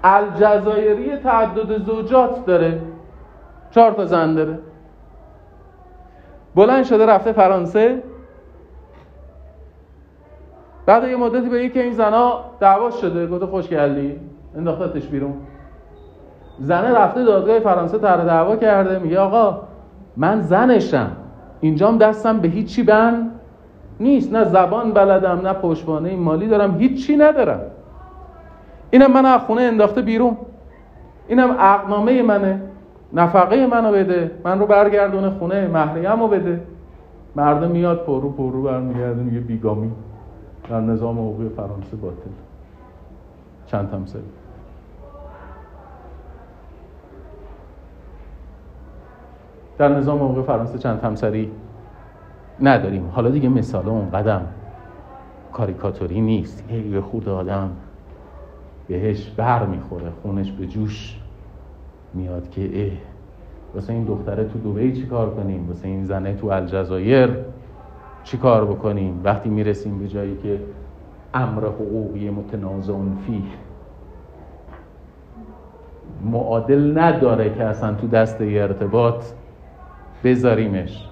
A: الجزایری تعدد زوجات داره. چهار تا زن داره. بلند شده رفته فرانسه. بعد یه مدتی به یکی این زنا دعوا شده گفته خوش کردی؟ انداختتش بیرون. زنه رفته دادگاه فرانسه تر دعوا کرده میگه آقا من زنشم اینجام دستم به هیچی بند نیست نه زبان بلدم نه پشتوانه مالی دارم هیچی ندارم. اینم من از خونه انداخته بیرون. اینم عقدنامه منه نفقه منو بده من رو برگردونه خونه مهریه‌م رو بده. مرده‌م میاد پررو پررو برمیگرده میگه bigamy. در نظام حقوقی فرانسه باطل. چند تمثیل در نظام حقوق فرانسه چند همسری نداریم. حالا دیگه مثال اون قدم کاریکاتوری نیست. یه خود آدم بهش بر می‌خوره خونش به جوش میاد که اه واسه این دختره تو دوبهی چی کار کنیم؟ واسه این زنه تو الجزایر؟ چی کار بکنیم؟ وقتی می‌رسیم به جایی که امر حقوقی متنازع فیه. معادل نداره که اصلا تو دست ارتباط بذاریمش.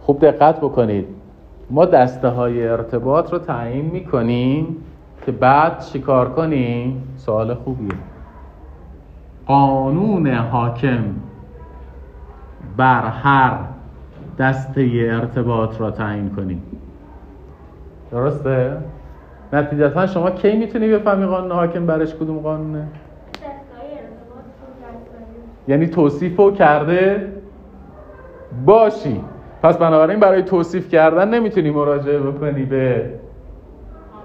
A: خوب دقت بکنید. ما دسته های ارتباط رو تعیین می‌کنیم که بعد چیکار کنیم؟ سوال خوبیه. قانون حاکم بر هر دسته ارتباط را تعیین کنیم درسته؟ نتیجتا شما کی می‌تونی بفهمی قانون حاکم برش کدوم قانونه؟ یعنی توصیف کرده باشی. پس بنابراین برای توصیف کردن نمی‌تونی مراجعه بکنی به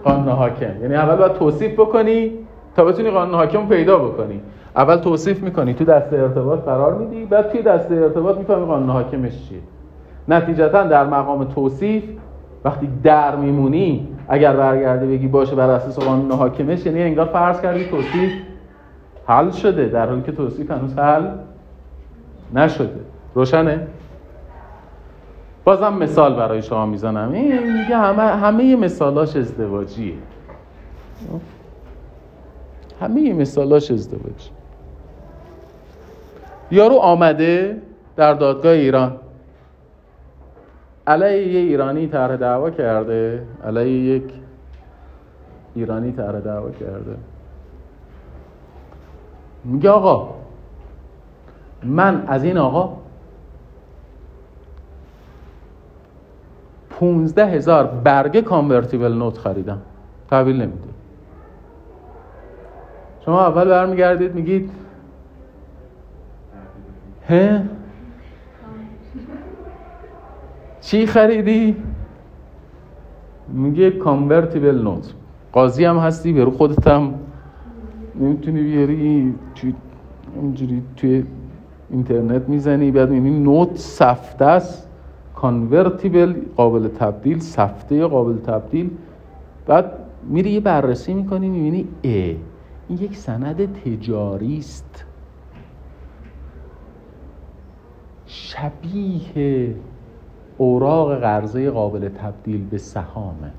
A: قانون حاکم. یعنی اول باید توصیف بکنی تا بتونی قانون حاکم پیدا بکنی. اول توصیف می‌کنی تو دسته ارتباط قرار میدی بعد توی دسته ارتباط می‌فهمی قانون حاکمش چیه. نتیجتا در مقام توصیف وقتی در میمونی اگر برگرده بگی باشه بر اساس قانون حاکمش یعنی انگار فرض کردی توصیف حل شده در حالی که توصیف هنوز حل نشده. روشنه؟ بازم مثال برای شما می‌زنم. این میگه همه همه مثالاش ازدواجیه. همه مثالاش ازدواجی یارو آمده در دادگاه ایران. علیه یه ایرانی طرح دعوا کرده. علیه یک ایرانی طرح دعوا کرده. میگه آقا من از این آقا پونزده هزار برگه کانورتیبل نوت خریدم. تحویل نمیده. شما اول برمیگردید میگید چی خریدی؟ میگه کانورتیبل نوت قاضی هم هستی برو خودت هم. نمی‌تونی بیاری؟ توی اینجوری توی اینترنت می‌زنی. بعد می‌بینی نوت سفته است. کانورتیبل قابل تبدیل سفته قابل تبدیل. بعد میری یه بررسی می‌کنی می‌بینی ا این یک سند تجاری است. اوراق قرضه قابل تبدیل به سهامه.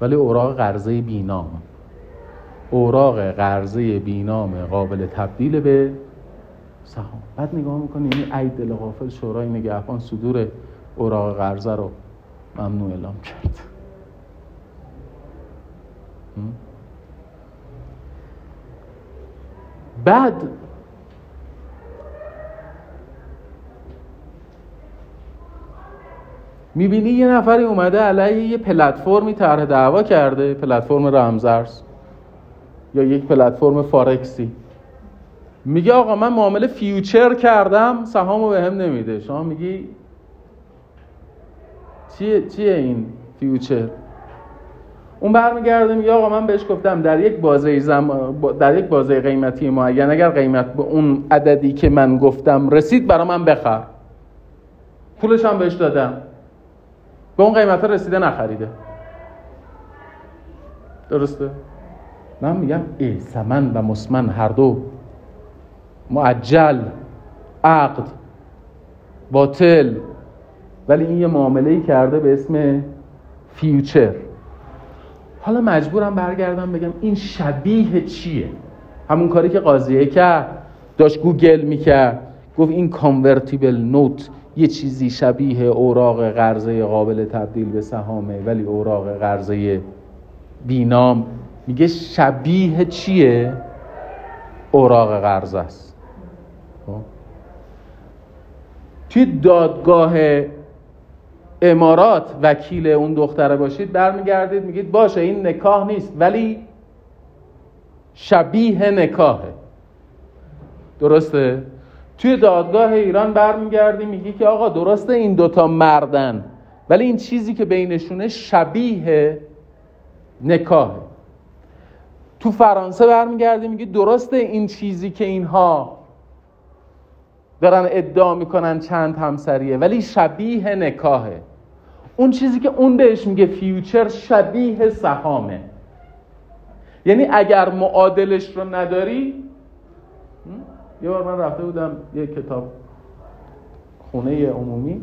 A: ولی اوراق قرضه بینام. اوراق قرضه بینام قابل تبدیل به سهام. بعد نگاه می‌کنی این عید دل غافل شورای نگهبان صدور اوراق قرضه رو ممنوع اعلام کرد. بعد می‌بینی یه نفری اومده علیه یه پلتفرمی طرح دعوا کرده پلتفرم رمزرز یا یک پلتفرم فارکسی. میگه آقا من معامله فیوچر کردم سهامو به هم نمیده. شما میگی چیه, چیه این فیوچر؟ اون برمیگرده میگه آقا من بهش گفتم در یک بازه زم... در یک بازه قیمتی معین اگر قیمت به اون عددی که من گفتم رسید برا من بخر. پولش هم بهش دادم. به اون قیمت رسیده نخریده درسته؟ من میگم ای سمن و مسمن هر دو. معجل عقد باطل. ولی این یه معامله کرده به اسم future. حالا مجبورم برگردم بگم این شبیه چیه؟ همون کاری که قاضیه کرد. داشت گوگل می‌کرد. گفت این convertible note یه چیزی شبیه اوراق قرضه قابل تبدیل به سهامه ولی اوراق قرضه بی‌نام. میگه شبیه چیه؟ اوراق قرضه است. خب؟ توی دادگاه امارات وکیل اون دختره باشید برمیگردید میگید باشه این نکاح نیست ولی شبیه نکاهه درسته؟ توی دادگاه ایران برمیگردی میگی که آقا درسته این دوتا مردن ولی این چیزی که بینشونه شبیه نکاهه. تو فرانسه برمیگردی میگی درسته این چیزی که اینها دارن ادعا می‌کنن چند همسریه ولی شبیه نکاهه. اون چیزی که اون بهش میگه فیوچر شبیه سهامه. یعنی اگر معادلش رو نداری یه بار من رفته بودم یه کتاب خونه عمومی.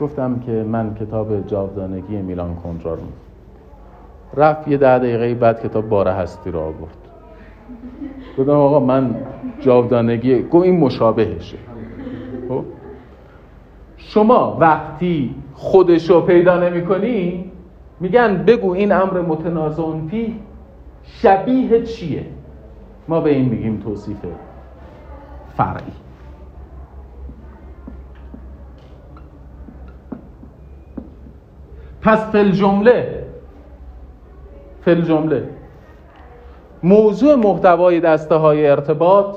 A: گفتم که من کتاب جاودانگی میلان کنترا رو رفت یه ده دقیقه بعد کتاب باره هستی رو آورد. گفتم آقا من جاودانگی گفت این مشابهشه. خب؟ شما وقتی خودشو پیدا نمی کنی میگن بگو این امر متنازع فی شبیه چیه؟ ما به این میگیم توصیف فرعی. پس فل جمله فل جمله موضوع محتوای دسته های ارتباط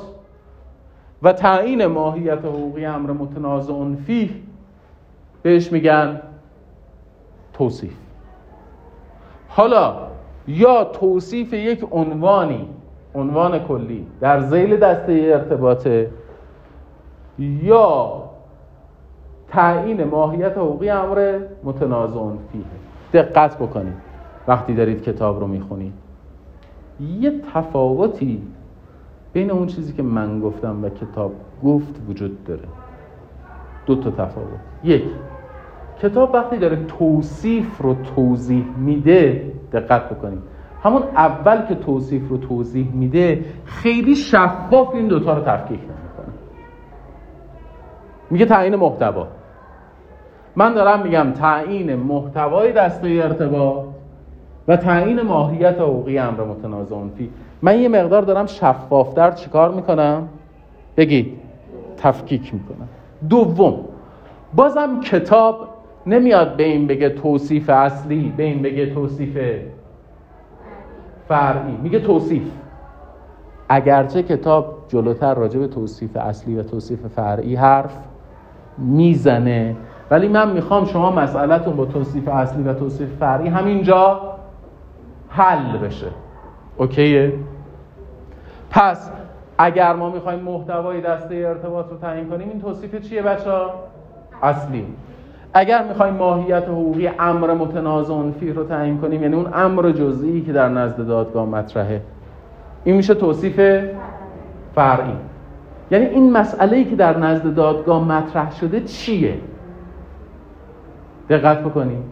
A: و تعیین ماهیت حقوقی امر متنازع فیه بهش میگن توصیف. حالا یا توصیف یک عنوانی عنوان کلی در زیل دسته ارتباطه یا تعیین ماهیت حقوقی امر متنازع فیه. دقت بکنید. وقتی دارید کتاب رو می‌خونید. یه تفاوتی بین اون چیزی که من گفتم و کتاب گفت وجود داره. دو تا تفاوت. یک کتاب وقتی داره توصیف رو توضیح میده دقت بکنید. همون اول که توصیف رو توضیح میده خیلی شفاف این دوتا رو تفکیک نمی‌کنه. میگه تعیین محتوا. من دارم میگم تعیین محتوای دسته ارتباط و تعیین ماهیت حقوقی امر متنازع فی. من یه مقدار دارم شفافتر چیکار می‌کنم؟ بگید. تفکیک می‌کنم. دوم بازم کتاب نمیاد به این بگه توصیف اصلی به این بگه توصیف فرعی. میگه توصیف. اگرچه کتاب جلوتر راجع به توصیف اصلی و توصیف فرعی حرف می‌زنه ولی من می‌خوام شما مسئلهتون با توصیف اصلی و توصیف فرعی همینجا حل بشه. اوکیه؟ پس اگر ما می‌خوایم محتوای دسته ارتباط رو تعیین کنیم این توصیف چیه بچه اصلی. اگر می‌خوایم ماهیت حقوقی امر متنازع فیه رو تعیین کنیم یعنی اون امر جزئی که در نزد دادگاه مطرحه. این میشه توصیف فرعی. یعنی این مسئله ای که در نزد دادگاه مطرح شده چیه؟ دقت بکنیم.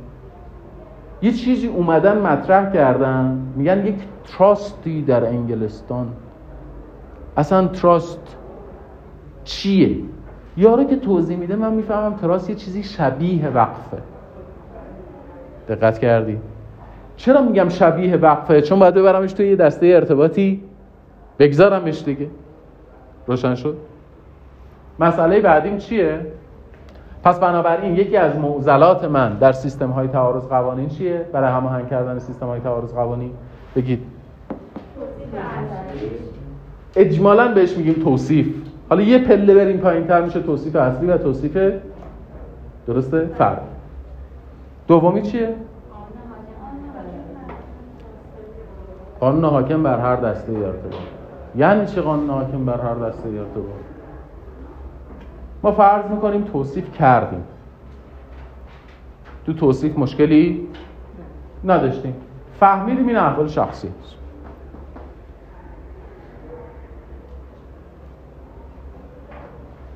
A: یه چیزی اومدن مطرح کردن میگن یک تراستی در انگلستان. اصلا تراست چیه؟ یارو که توضیح میده من می‌فهمم تراست یه چیزی شبیه وقفه. دقت کردی؟ چرا میگم شبیه وقفه؟ چون باید ببرمش توی یه دسته ارتباطی. بگذارمش دیگه. روشن شد؟ مسئله بعدیم چیه؟ پس بنابراین یکی از معضلات من در سیستم های تعارض قوانین چیه؟ برای هماهنگ کردن سیستم های تعارض قوانین. بگید. اجمالا بهش میگیم توصیف. حالا یه پله بریم پایین تر میشه توصیف اصلی و توصیف درسته؟ فرد دومی چیه؟ قانون حاکم بر هر دسته ارتباط. یعنی چه قانون حاکم بر هر دسته ارتباط؟ ما فرض می‌کنیم توصیف کردیم. تو توصیف مشکلی نداشتیم. فهمیدیم این احوال شخصی. است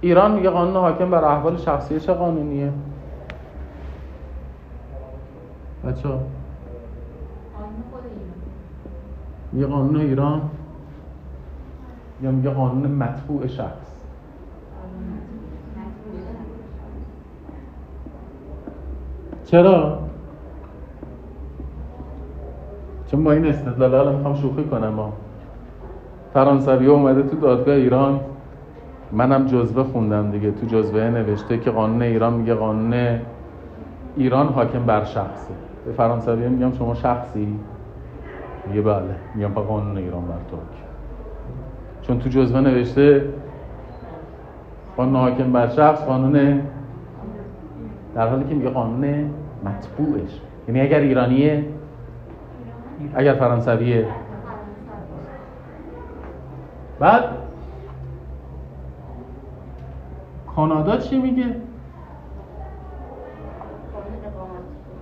A: ایران میگه قانون حاکم بر احوال شخصی چه قانونیه؟ بچه میگه قانون ایران؟ یا میگه قانون مطبوع شخص؟ چرا؟ چون با این استدلال می‌خوام شوخی کنم فرانسوی اومده تو دادگاه ایران. منم جزوه خوندم دیگه. تو جزوه نوشته که قانون ایران میگه قانون ایران حاکم بر شخصه. به فرانسوی میگم شما شخصی؟ میگه بله. میگم با قانون ایران بر تو چون تو جزوه نوشته قانون حاکم بر شخص قانون در حالی که میگه قانون مطبوعش. یعنی اگر ایرانیه اگر فرانسویه. بعد کانادا چی میگه؟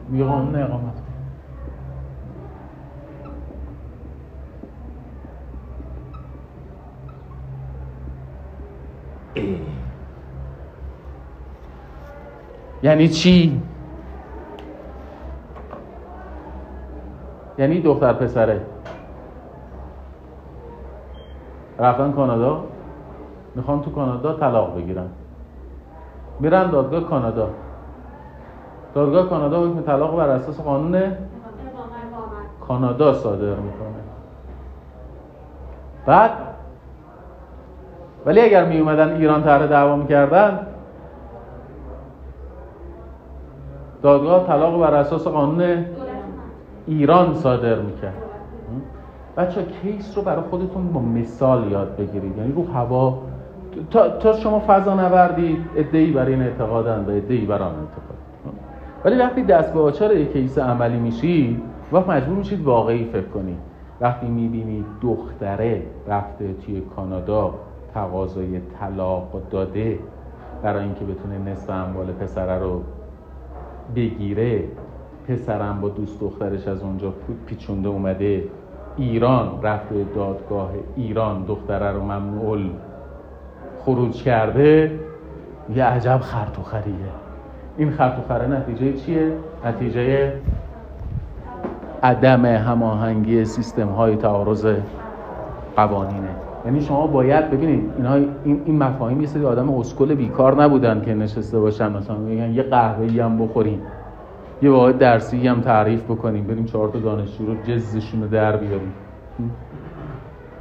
A: میگه قانون اقامت یعنی چی؟ یعنی دختر پسره رفتن کانادا می‌خوان تو کانادا طلاق بگیرن میرن دادگاه کانادا. دادگاه کانادا حکم طلاق بر اساس قانون کانادا صادر می‌کنه. بعد ولی اگر می اومدن ایران طرح دعوا می‌کردن دادگاه طلاق بر اساس قانون ایران صادر می‌کرد. بچه کیس رو برای خودتون با مثال یاد بگیرید. یعنی رو هوا تا, تا شما فضا نوردید ادهی برای این اعتقادن و ادهی برای آن اعتقاد ولی وقتی دست به آچار یک کیس عملی میشید وقت مجبور میشید واقعی فکر کنید وقتی می‌بینید دختره رفته توی کانادا تقاضای طلاق داده برای اینکه بتونه نصف اموال پسره رو بگیره پسرم با دوست دخترش از اونجا پیچونده اومده ایران رفته دادگاه ایران دختره رو ممنوع خروج کرده یه عجب خریه این خره نتیجه چیه؟ نتیجه عدم هماهنگی سیستم های تعارض قوانینه. یعنی شما باید ببینید اینها این, این مفاهیم یه سری آدم اسکل بیکار نبودن که نشسته باشن. مثلا میگن یه قهوه هم بخوریم یه واحد درسی هم تعریف بکنیم بریم چهار تا دانشجو رو جزشون رو در بیاریم.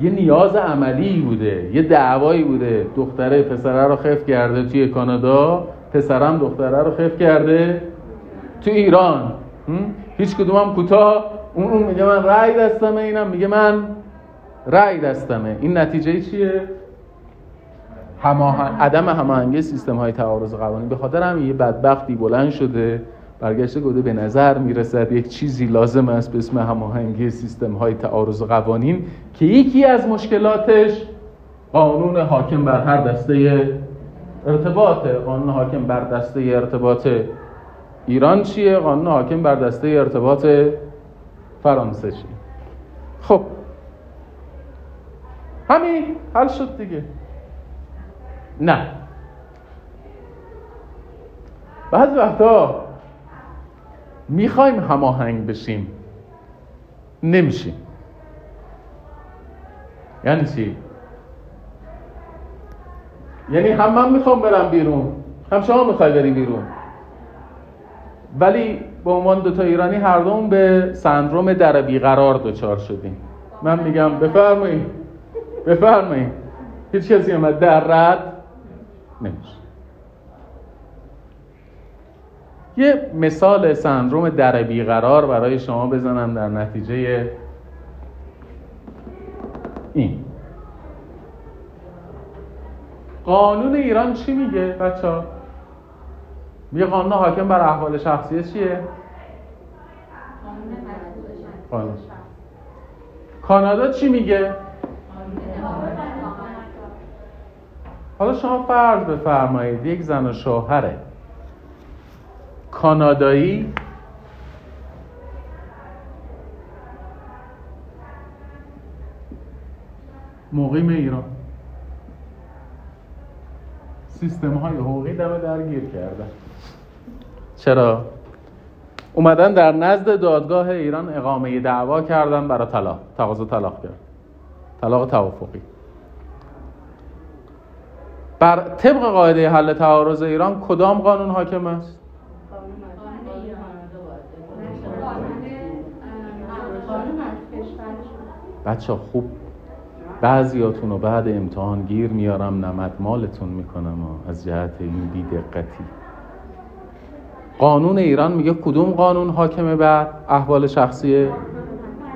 A: یه نیاز عملی بوده یه دعوایی بوده. دختره پسره رو خف کرده توی کانادا پسرم دختره رو خف کرده تو ایران. هیچ کدوم هم کوتاه. اون اون میگه من رأی دستمه اینم میگه من رأی دستمه. این نتیجه چیه؟ هماهنگ عدم هماهنگی سیستم های تعارض قوانین. به خاطر هم یه بدبختی بلند شده. برگشته گفته به نظر می‌رسد یک چیزی لازم است به اسم هماهنگی سیستم های تعارض قوانین که یکی از مشکلاتش قانون حاکم بر هر دسته ارتباطه قانون حاکم بر دسته ارتباط ایران چیه؟ قانون حاکم بر دسته ارتباط فرانسه چیه؟ خب همین حل شد دیگه. نه. بعض وقتا می‌خوایم هماهنگ بشیم. نمیشیم. یعنی چی؟ یعنی هم من می‌خوام برم بیرون هم شما می‌خوای بری بیرون. ولی به عنوان دوتا ایرانی هر دوم به سندروم در بیقرار دچار شدیم. من میگم بفرمایید. بفرمایید. هیچ کسی هم در رد نمیشه. یه مثال سندروم در بیقرار برای شما بزنم در نتیجه این قانون ایران چی میگه بچه ها؟ میگه قانون حاکم بر احوال شخصی چیه؟ قانون کانادا چی میگه؟ حالا شما فرض بفرمایید یک زن و شوهره کانادایی مقیم ایران. سیستم های حقوقی دمه درگیر کردن. چرا؟ اومدن در نزد دادگاه ایران اقامه دعوا کردن برای طلاق. تقاضا طلاق کرد. طلاق توافقی. بر طبق قاعده حل تعارض ایران کدام قانون حاکم است؟ بچه خوب بعضیاتون رو بعد امتحان گیر میارم نمد مالتون می‌کنم از جهت این بیدقتی قانون ایران میگه کدوم قانون حاکمه بر احوال شخصی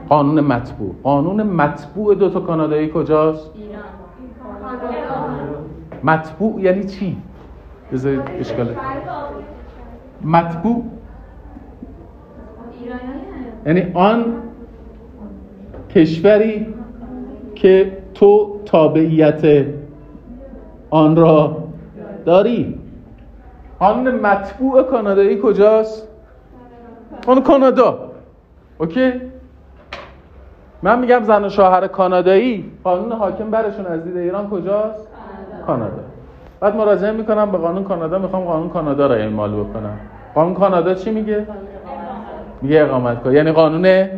A: قانون مطبوع قانون مطبوع دوتا کانادایی کجاست؟ مطبوع یعنی چی؟ بذارید اشکاله مطبوع یعنی آن کشوری که تو تابعیت آن را داری. قانون مطبوع کانادایی کجاست؟ قانون کانادا. اوکی؟ من میگم زن و شوهر کانادایی. قانون حاکم برشون از دید ایران کجاست؟ کانادا. بعد مراجعه می‌کنم به قانون کانادا. می‌خوام قانون کانادا را اعمال بکنم. قانون کانادا چی میگه؟ میگه اقامت کن یعنی قانون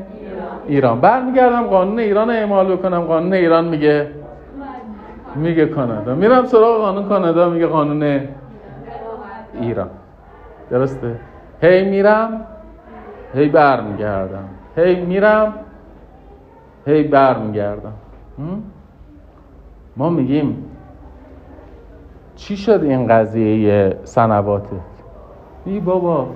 A: ایران. برمیگردم قانون ایران اعمال بکنم. قانون ایران میگه میگه کانادا. میرم سراغ قانون کانادا میگه قانون ایران. درسته؟ هی میرم هی برمیگردم. هی میرم هی برمیگردم. ما میگیم چی شد این قضیه سنواته؟ ای بابا.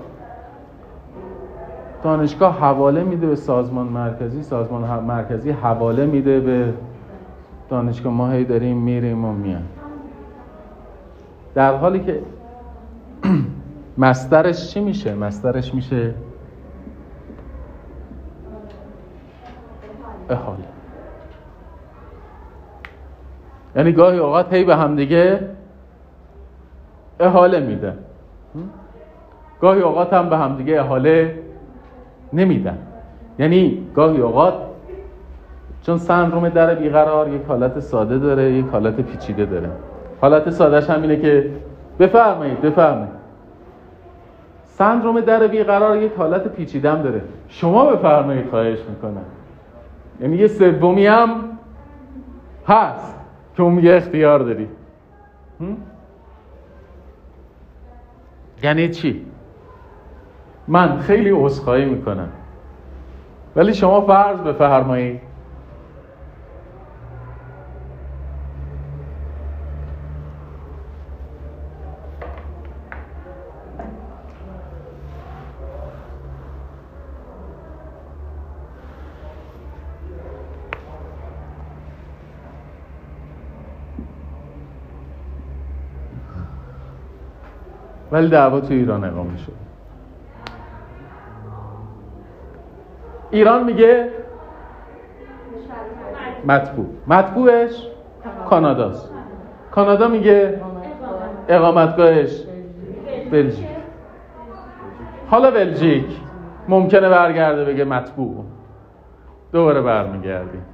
A: دانشگاه حواله میده به سازمان مرکزی سازمان مرکزی حواله میده به دانشگاه. ما هی داریم میریم و میان در حالی که مسترش چی میشه؟ مسترش میشه احاله. یعنی گاهی اوقات هی به همدیگه احاله میده. گاهی اوقات هم به همدیگه احاله نمیدن. یعنی گاهی اوقات چون سندروم در بیقرار یک حالت ساده داره یک حالت پیچیده داره. حالت سادهش هم اینه که بفرمایید بفرمایید. سندروم در بیقرار یک حالت پیچیدم داره. شما بفرمایید خواهش می‌کنم. یعنی یه سومی هم هست که اون میگه اختیار داری. یعنی چی؟ من خیلی عذرخواهی می‌کنم. ولی شما فرض بفرمایید. ولی دعوا تو ایران اقامه شد. ایران میگه مطبوع. مطبوعش کاناداست. کانادا میگه اقامتگاهش بلژیک. حالا بلژیک ممکنه برگرده بگه مطبوع. دوباره برمیگردیم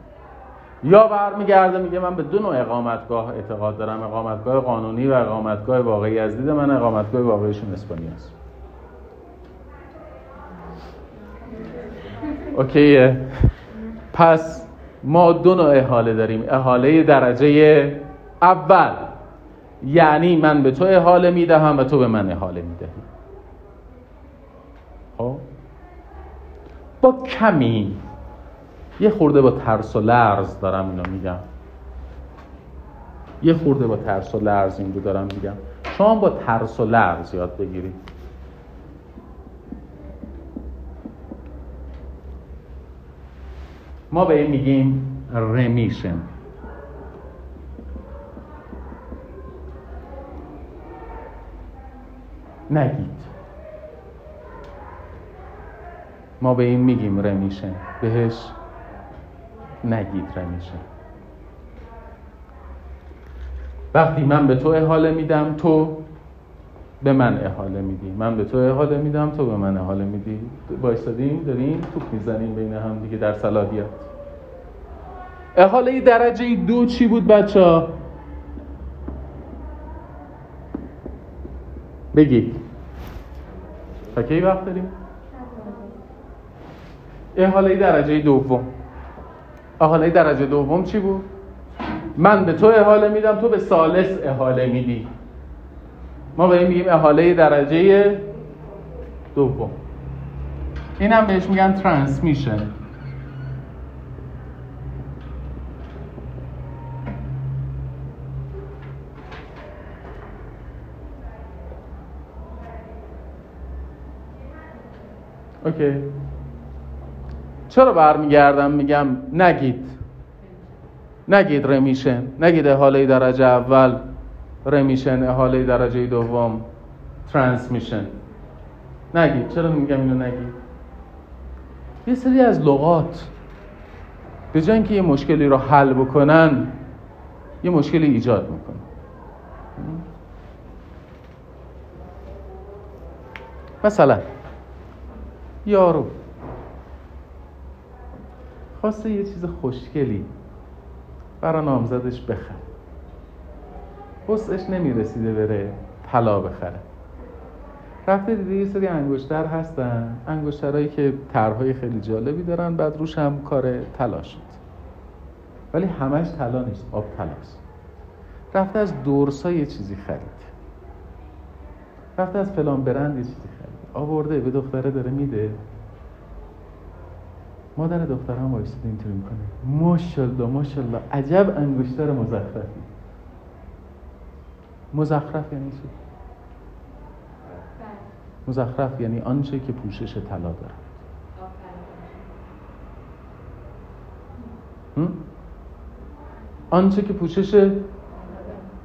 A: یا برمیگرده میگه من به دو نوع اقامتگاه اعتقاد دارم. اقامتگاه قانونی و اقامتگاه واقعی. از دید من اقامتگاه واقعیشون اسپانیا است اوکیه. پس ما دو نوع احاله داریم. احاله درجه اول. یعنی من به تو احاله می‌دهم و تو به من احاله می‌دهی. خب؟ با کمی. یه خورده با ترس و لرز دارم اینو میگم. یه خورده با ترس و لرز این رو دارم میگم. شما با ترس و لرز یاد بگیرید. ما به این میگیم رمیشن نگید. ما به این میگیم رمیشن بهش نگید رمیشن وقتی من به تو احاله میدم تو به من احاله میدی. من به تو احاله میدم تو به من احاله میدی. بایستادیم داریم توپ می‌زنیم بین هم دیگه در صلاحیت. احاله درجه دو چی بود بچه ها؟ بگید تا کی وقت داریم؟ احاله درجه دوم. احاله درجه دوم چی بود؟ من به تو احاله میدم تو به سالس احاله میدی. ما به این میگیم احاله درجه دوم. این هم بهش میگن ترانسمیشن. اوکی. چرا برمیگردم؟ میگم نگید. نگید رمیشن. نگید احاله درجه اول. رمیشن احاله درجه دوم. ترانسمیشن نگید چرا میگم اینو نگید یه سری از لغات. به جای اینکه یه مشکلی رو حل بکنن یه مشکلی ایجاد می‌کنن. مثلا یارو. خواسته یه چیز خوشگلی برای نامزدش بخره. حسش نمی‌رسیده بره طلا بخره. رفته دیده یه سری انگشتر هستن انگشترهایی که طرحهای خیلی جالبی دارن بعد روش هم کار طلا شد. ولی همش طلا نیست آب طلاست. رفته از دورسا یه چیزی خرید. رفته از فلان برند یه چیزی خرید. آورده به دختره داره میده. مادر دخترم وایسید اینطوری می‌کنه. ماشاءالله ماشاءالله عجب انگشتر مزخرفی. مزخرف یعنی چی؟ مزخرف یعنی آنچه که پوشش طلا داره آنچه که پوشش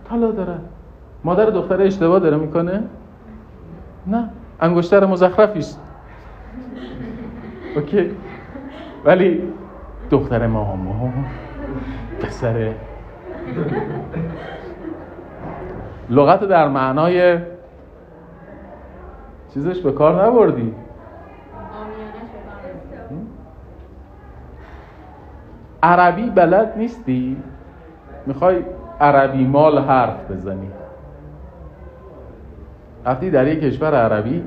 A: طلا داره مادر دختر اشتباه داره می‌کنه؟ نه. انگشتر مزخرفی است. اوکی. ولی دختر ما ما پسر لغت در معنای چیزش به کار نبردی. عربی بلد نیستی؟ می‌خوای عربی مال حرف بزنی. رفتی در یک کشور عربی.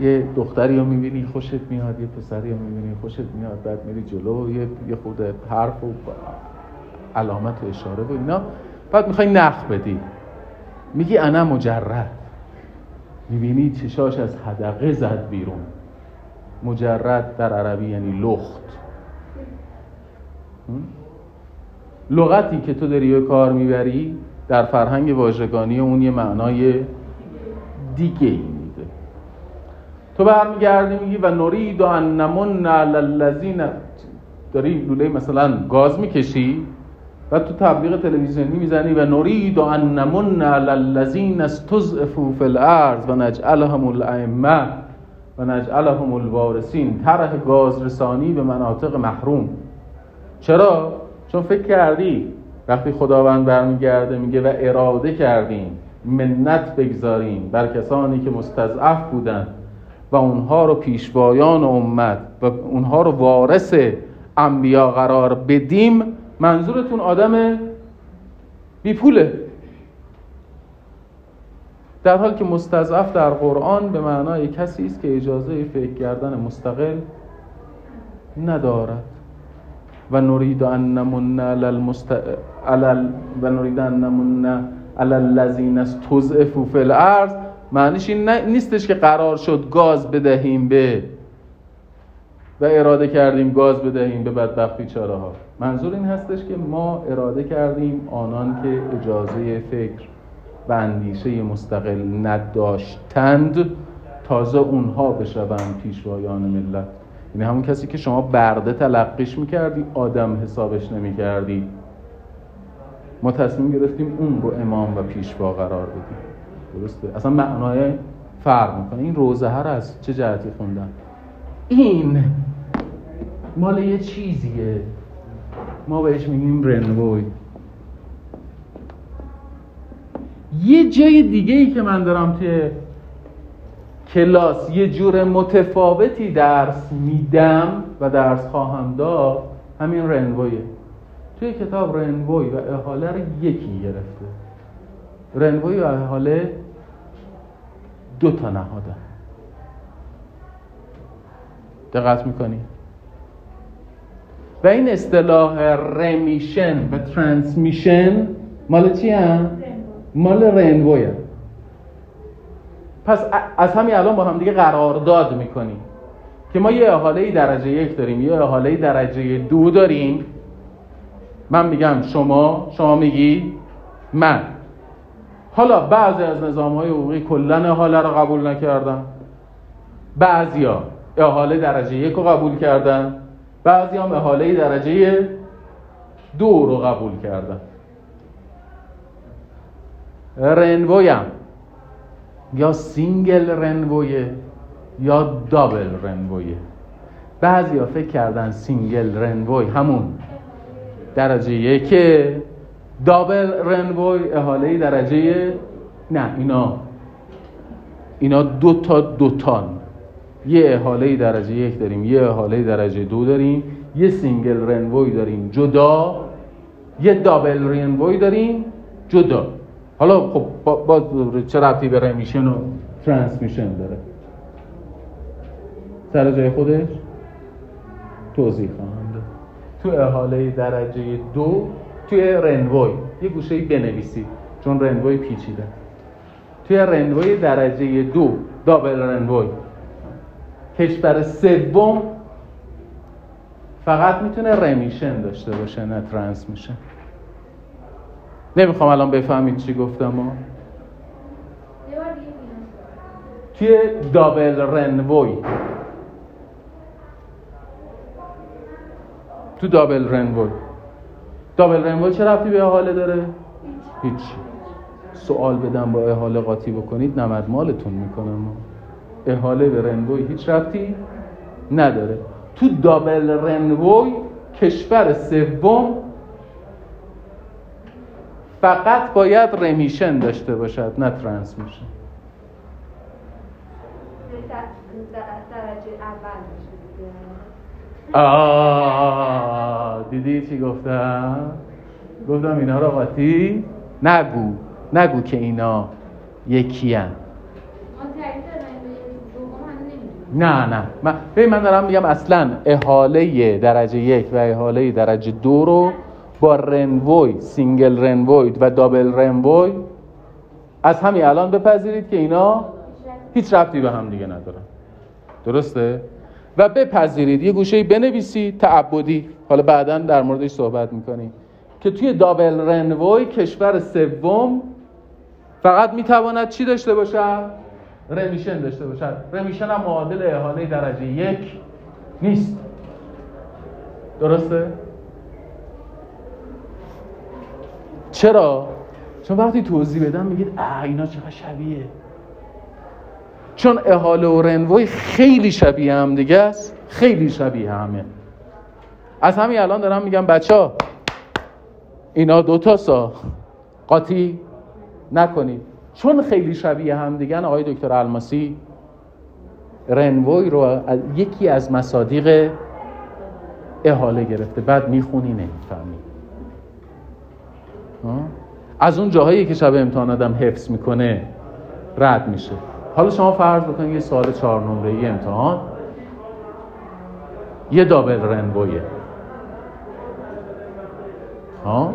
A: یه دختری رو می‌بینی خوشت میاد یه پسری رو می‌بینی خوشت میاد بعد میری جلو یه, یه خود حرف و علامت و اشاره و اینا. بعد می‌خوای نخ بدی. میگی انا مجرد. می‌بینی چشاش از حدقه زد بیرون. مجرد در عربی یعنی لخت. لغتی که تو داری کار می‌بری در فرهنگ واژگانی اون یه معنای دیگه ای میده. تو برمیگردی میگی و نرید ان نمن علی الذین داری لوله مثلا گاز می‌کشی؟ و تو تبلیغ تلویزیونی می‌زنی و نرید ان نمن علی الذین استضعفوا فی الارض و نجعلهم الائمه و نجعلهم الوارثین طرح گازرسانی به مناطق محروم. چرا؟ چون فکر کردی وقتی خداوند برمیگرده میگه و اراده کردیم منت بگذاریم بر کسانی که مستضعف بودن و اونها رو پیشوایان امت و اونها رو وارث انبیا قرار بدیم منظورتون آدم بی پوله در حال که مستضعف در قرآن به معنای کسی است که اجازه فکر کردن مستقل ندارد. و نرید ان نمن علی المست و نرید ان نمن علی الذین استضعفوا فی الارض. معنیش این نیستش که قرار شد گاز بدهیم به و اراده کردیم گاز بدهیم به بدبخت بیچاره ها. منظور این هستش که ما اراده کردیم آنان که اجازه فکر و اندیشه مستقل نداشتند تازه اونها بشوند پیشوایان ملت. یعنی همون کسی که شما برده تلقیش می‌کردی آدم حسابش نمی‌کردی. ما تصمیم گرفتیم اون رو امام و پیشوا قرار بدیم. درسته؟ اصلا معنای فرق می‌کنه. این روزه هر از چه جهتی خوندن؟ این مال یه چیزیه. ما بهش میگیم رنوی یه جای دیگه ای که من دارم توی کلاس یه جور متفاوتی درس میدم و درس خواهم داد همین رنویه توی کتاب رنوی و احاله رو یکی گرفته. رنوی و احاله دو تا نهادن دقت می‌کنی؟ و این اصطلاح رمیشن و ترانسمیشن مال چی هم؟ مال رنوی هم. پس از همین الان با هم دیگه قرارداد می‌کنیم که ما یه احاله درجه یک داریم یه احاله درجه دو داریم من میگم شما شما میگی من حالا بعضی از نظام های حقوقی کلا احاله رو قبول نکردن بعضیا احاله درجه یک رو قبول کردن بعضی هم احاله درجه دو رو قبول کردن. renvoi م یا single renvoi ه یا double renvoi ه بعضی ها فکر کردن single renvoi همون درجه یک double renvoi احاله درجه نه اینا. اینا دو تا دو تان. یه احاله درجه یک داریم یه احاله درجه دو داریم یه single renvoi داریم جدا. یه double renvoi داریم جدا. حالا خب با, چه ربطی به remission و transmission داره؟ سر جای خودش؟ توضیح خواهم داد. تو احاله درجه دو توی renvoi یه گوشه بنویسید چون renvoi پیچیده. توی renvoi درجه دو double renvoi کشور سوم فقط می‌تونه رمیشن داشته باشه نه ترانسمیشن نمی‌خوام الان بفهمید چی گفتم ما توی دابل رنوی تو دابل رنوی دابل رنوی چه رفتی به حاله داره؟ هیچ. سوال بدم با احاله قاطی بکنید نمد مالتون می‌کنم. احاله به رنوی هیچ رفتی نداره. تو دابل رنوی کشور سوم فقط باید رمیشن داشته باشد نه ترانسمیشن. آه دیدی چی گفتم؟ گفتم اینا رو قاطی نگو نگو که اینا یکی‌ان. نه نه. من, من دارم میگم اصلا احاله درجه یک و احاله درجه دو رو با renvoi single renvoi و double renvoi از همین الان بپذیرید که اینا هیچ ربطی به هم دیگه ندارن. درسته؟ و بپذیرید. یه گوشه بنویسید تعبدی. حالا بعدا در موردش صحبت می‌کنیم. که توی دابل رنوی کشور سوم فقط می‌تواند چی داشته باشد؟ رمیشن داشته باشد رمیشن هم معادل احاله درجه یک نیست. درسته؟ چرا؟ چون وقتی توضیح بدم میگید اه اینا چقدر شبیه. چون احاله و رنوی خیلی شبیه هم دیگه است خیلی شبیه همه. از همین الان دارم میگم بچه ها اینا دوتا سا. قاطی نکنید. چون خیلی شبیه هم دیگه آقای دکتر الماسی رنوی رو یکی از مصادیق احاله گرفته. بعد می‌خونی نمی‌فهمی. از اون جاهایی که شب امتحان آدم حفظ می‌کنه رد میشه. حالا شما فرض بکنید یه سوال چهار نمره ای امتحان. یه دابل رنبویه ها؟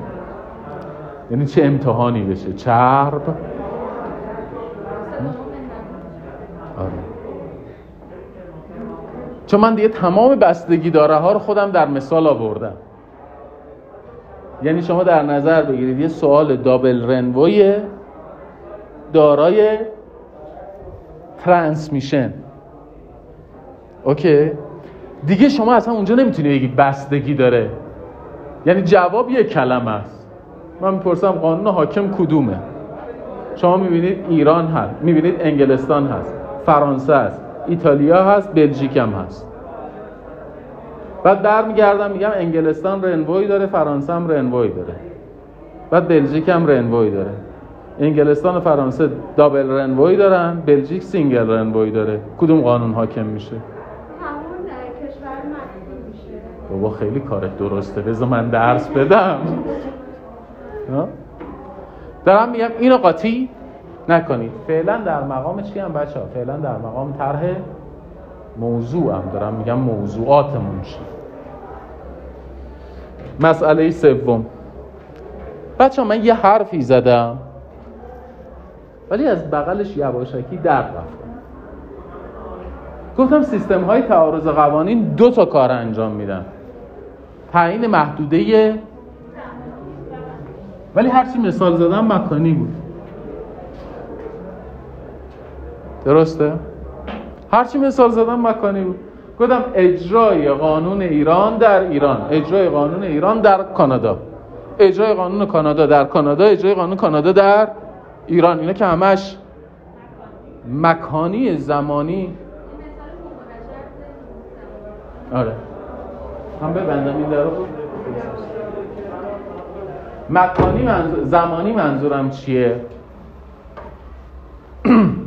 A: یعنی چه امتحانی بشه؟ چرب. آره. چون من دیگه تمام بستگی داره ها رو خودم در مثال آوردم. یعنی شما در نظر بگیرید یه سوال دابل رنوی دارای ترانسمیشن. اوکی؟ دیگه شما اصلا اونجا نمی‌تونی بگی بستگی داره. یعنی جواب یک کلمه است. من می‌پرسم قانون حاکم کدومه؟ شما می‌بینید ایران هست می‌بینید انگلستان هست. فرانسه هست ایتالیا هست بلژیک هم هست. بعد برمیگردم میگم انگلستان رنوی داره فرانسه هم رنوی داره. بعد بلژیک هم رنوی داره. انگلستان و فرانسه double renvoi دارن بلژیک single renvoi داره. کدوم قانون حاکم میشه؟ بابا خیلی کارت درسته. بذار من درس بدم. دارم میگم اینو قاطی نکنید. فعلا در مقام چی هم بچه ها فعلا در مقام طرح موضوع هم دارم. میگم موضوعاتمون چی؟ مسئله سوم. بچه من یه حرفی زدم ولی از بغلش یواشکی در رفتم گفتم سیستم های تعارض قوانین دو تا کار انجام میدن. تعیین محدوده ولی هرچی مثال زدم مکانی بود. درسته؟ هرچی مثال زدم مکانی بود. گفتم اجرای قانون ایران در ایران. اجرای قانون ایران در کانادا. اجرای قانون کانادا در کانادا اجرای قانون کانادا در ایران. اینا که همش مکانی زمانی. آره. هم ببندم این در مکانی منظور... زمانی منظورم چیه؟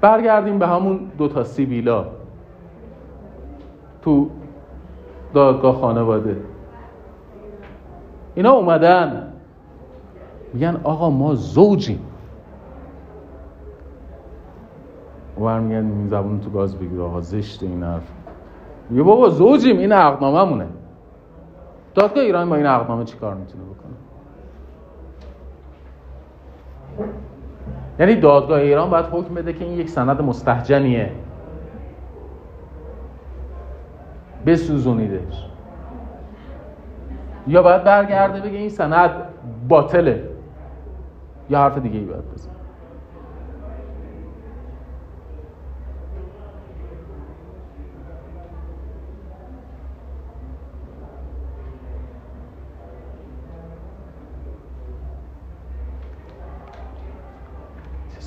A: برگردیم به همون دو تا سیبیلا تو دادگاه خانواده. اینا اومدن. میگن آقا ما زوجیم. و میگن این زبون تو گاز بگیر آقا زشت این حرف. میگه بابا زوجیم این عقدنامه مونه دادگاه ایران با این عقدنامه چی کار می‌تونه بکنه؟ یعنی دادگاه ایران باید حکم بده که این یک سند مستحجنیه. بسوزونیدش. یا باید برگرده بگه این سند باطله. یا حرف دیگه ای باید بزن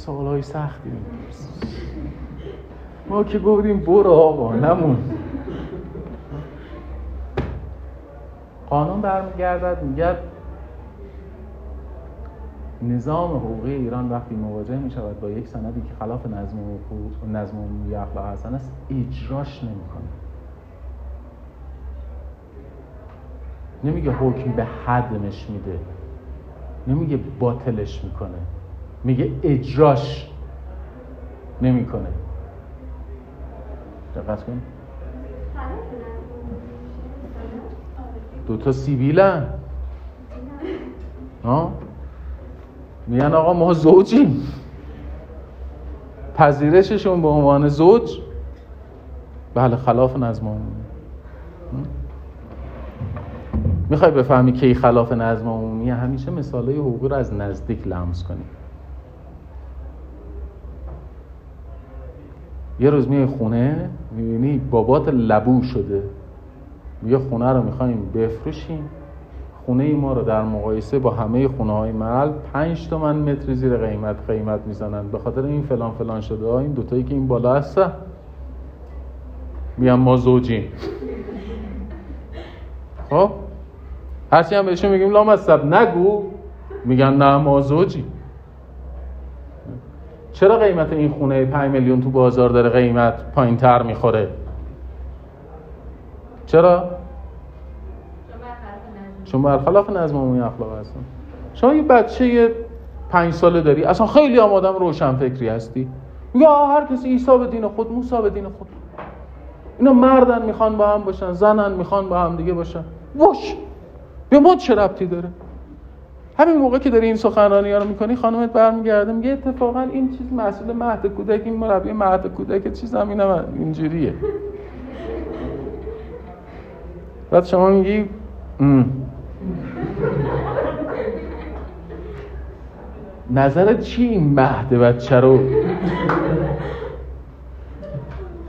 A: سوال های سختی ما که گفتیم برو آقا نمون. قانون برمیگردد میگه نظام حقوقی ایران وقتی مواجه می شود با یک سندی که خلاف نظم و نظم و اخلاق حسن است اجراش نمی‌کنه نمیگه حکم به حدمش میده. نمیگه باطلش می‌کنه. میگه اجراش نمی‌کنه. دقت کن. دو تا سیویلن. ها؟ میگن آقا ما زوجیم. پذیرششون به عنوان زوج. بله خلاف نظم عمومی می‌خوای بفهمی کی خلاف نظم عمومی همیشه مثال حقوقی رو از نزدیک لمس کنی. یه روز میای خونه می‌بینی بابات لبو شده. میگه خونه رو می‌خوایم بفروشیم. خونه ما رو در مقایسه با همه خونه های محل پنج تومن متر زیر قیمت قیمت می‌زنن. به خاطر این فلان فلان شده. این دوتایی که این بالا هستن. میگن ما زوجیم. خب؟ هرچی هم بهشون میگیم لامصب. نگو. میگن نه ما زوجیم. چرا قیمت این خونه 5 میلیون تو بازار داره قیمت پایین تر می‌خوره؟ چرا؟ چون برخلاف نظم عمومی اخلاق هستن شما یه بچه پنج ساله داری اصلا خیلی هم آدم روشن فکری هستی یا هر کسی عیسی به دین خود موسی به دین خود. اینا مردن می‌خوان با هم باشن زنن می‌خوان با هم دیگه باشن. وش! به ما چه ربطی داره؟ همین موقع که داری این سخنرانی ها رو می‌کنی خانمت برمیگرده میگه اتفاقا این چیز مسئول مهد کودک این مربی مهد کودک چیز هم اینجوریه. بعد شما میگی نظرت چی این مهد بچه رو؟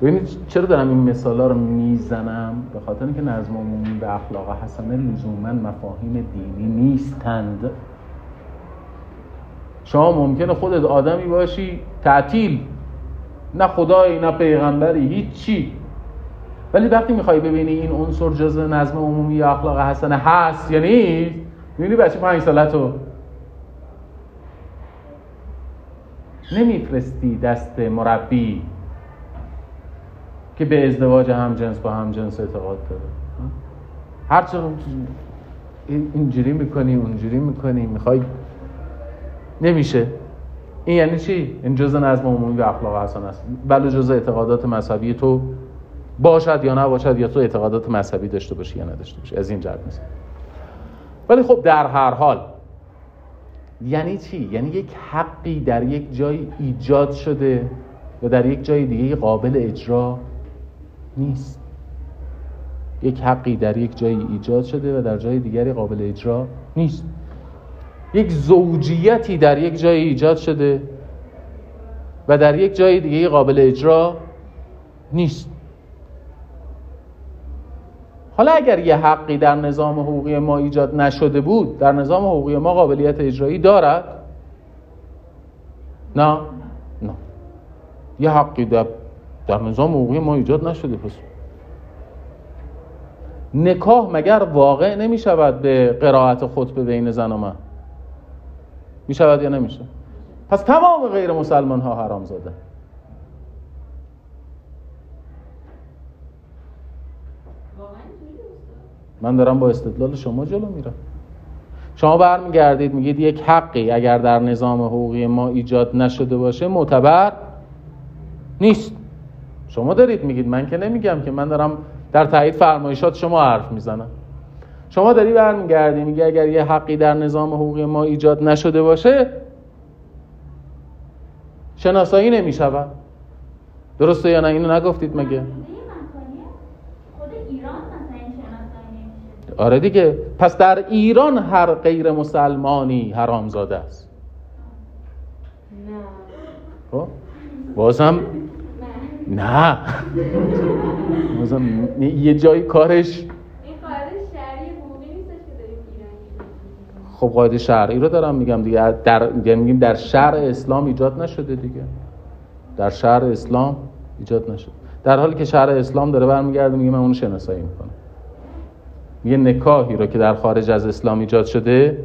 A: ببینید چرا دارم این مثالا رو می‌زنم؟ به خاطر اینکه نظم عمومی و اخلاق حسنه لزوما مفاهیم دینی نیستند. شما ممکنه خودت آدمی باشی تعطیل. نه خدایی نه پیغمبری هیچی. ولی وقتی می‌خوای ببینی این عنصر جزء نظم عمومی یا اخلاق حسنه هست یا نیست می‌بینی بچه پنج سالتو. نمیفرستی دست مربی. که به ازدواج هم جنس با هم جنس اعتقاد داره. هر چقدر اینجوری می‌کنی اونجوری می‌کنی می‌خوای؟ نمیشه. این یعنی چی؟ این جزء نظم عمومی و اخلاق حسن است. بله جزء اعتقادات مذهبی تو باشد یا نباشد یا تو اعتقادات مذهبی داشته باشی یا نداشته باشی. از این جهت نیست. ولی خب در هر حال یعنی چی؟ یعنی یک حقی در یک جای ایجاد شده و در یک جای دیگه قابل اجرا نیست. یک حقی در یک جایی ایجاد شده و در جای دیگری قابل اجرا نیست. یک زوجیتی در یک جایی ایجاد شده و در یک جای دیگه قابل اجرا نیست. حالا اگر یه حقی در نظام حقوقی ما ایجاد نشده بود در نظام حقوقی ما قابلیت اجرایی دارد؟ نه. نه. یه حقی در, در نظام حقوقی ما ایجاد نشده پس. نکاح مگر واقع نمی شود به قرائت خطبه بین زن و من می شود یا نمیشه پس تمام غیر مسلمان ها حرام زاده من دارم با استدلال شما جلو میرم. شما برمیگردید میگید یک حقی اگر در نظام حقوقی ما ایجاد نشده باشه معتبر نیست. شما دارید میگید من که نمیگم که من دارم در تایید فرمایشات شما حرف می‌زنم. شما داری برمیگردی میگه اگر یه حقی در نظام حقوقی ما ایجاد نشده باشه شناسایی نمی‌شود. درسته یا نه؟ اینو نگفتید مگه؟ آره دیگه. پس در ایران هر غیر مسلمانی حرامزاده است. نه. خب؟ بازم نه. بازم یه جایی کارش خب قاعده شرعی رو دارم میگم دیگه. در یعنی میگیم در شرع اسلام ایجاد نشده دیگه. در شرع اسلام ایجاد نشده. در حالی که شرع اسلام داره برمیگرده میگه من اونو شناسایی می‌کنم. یه نکاحی رو که در خارج از اسلام ایجاد شده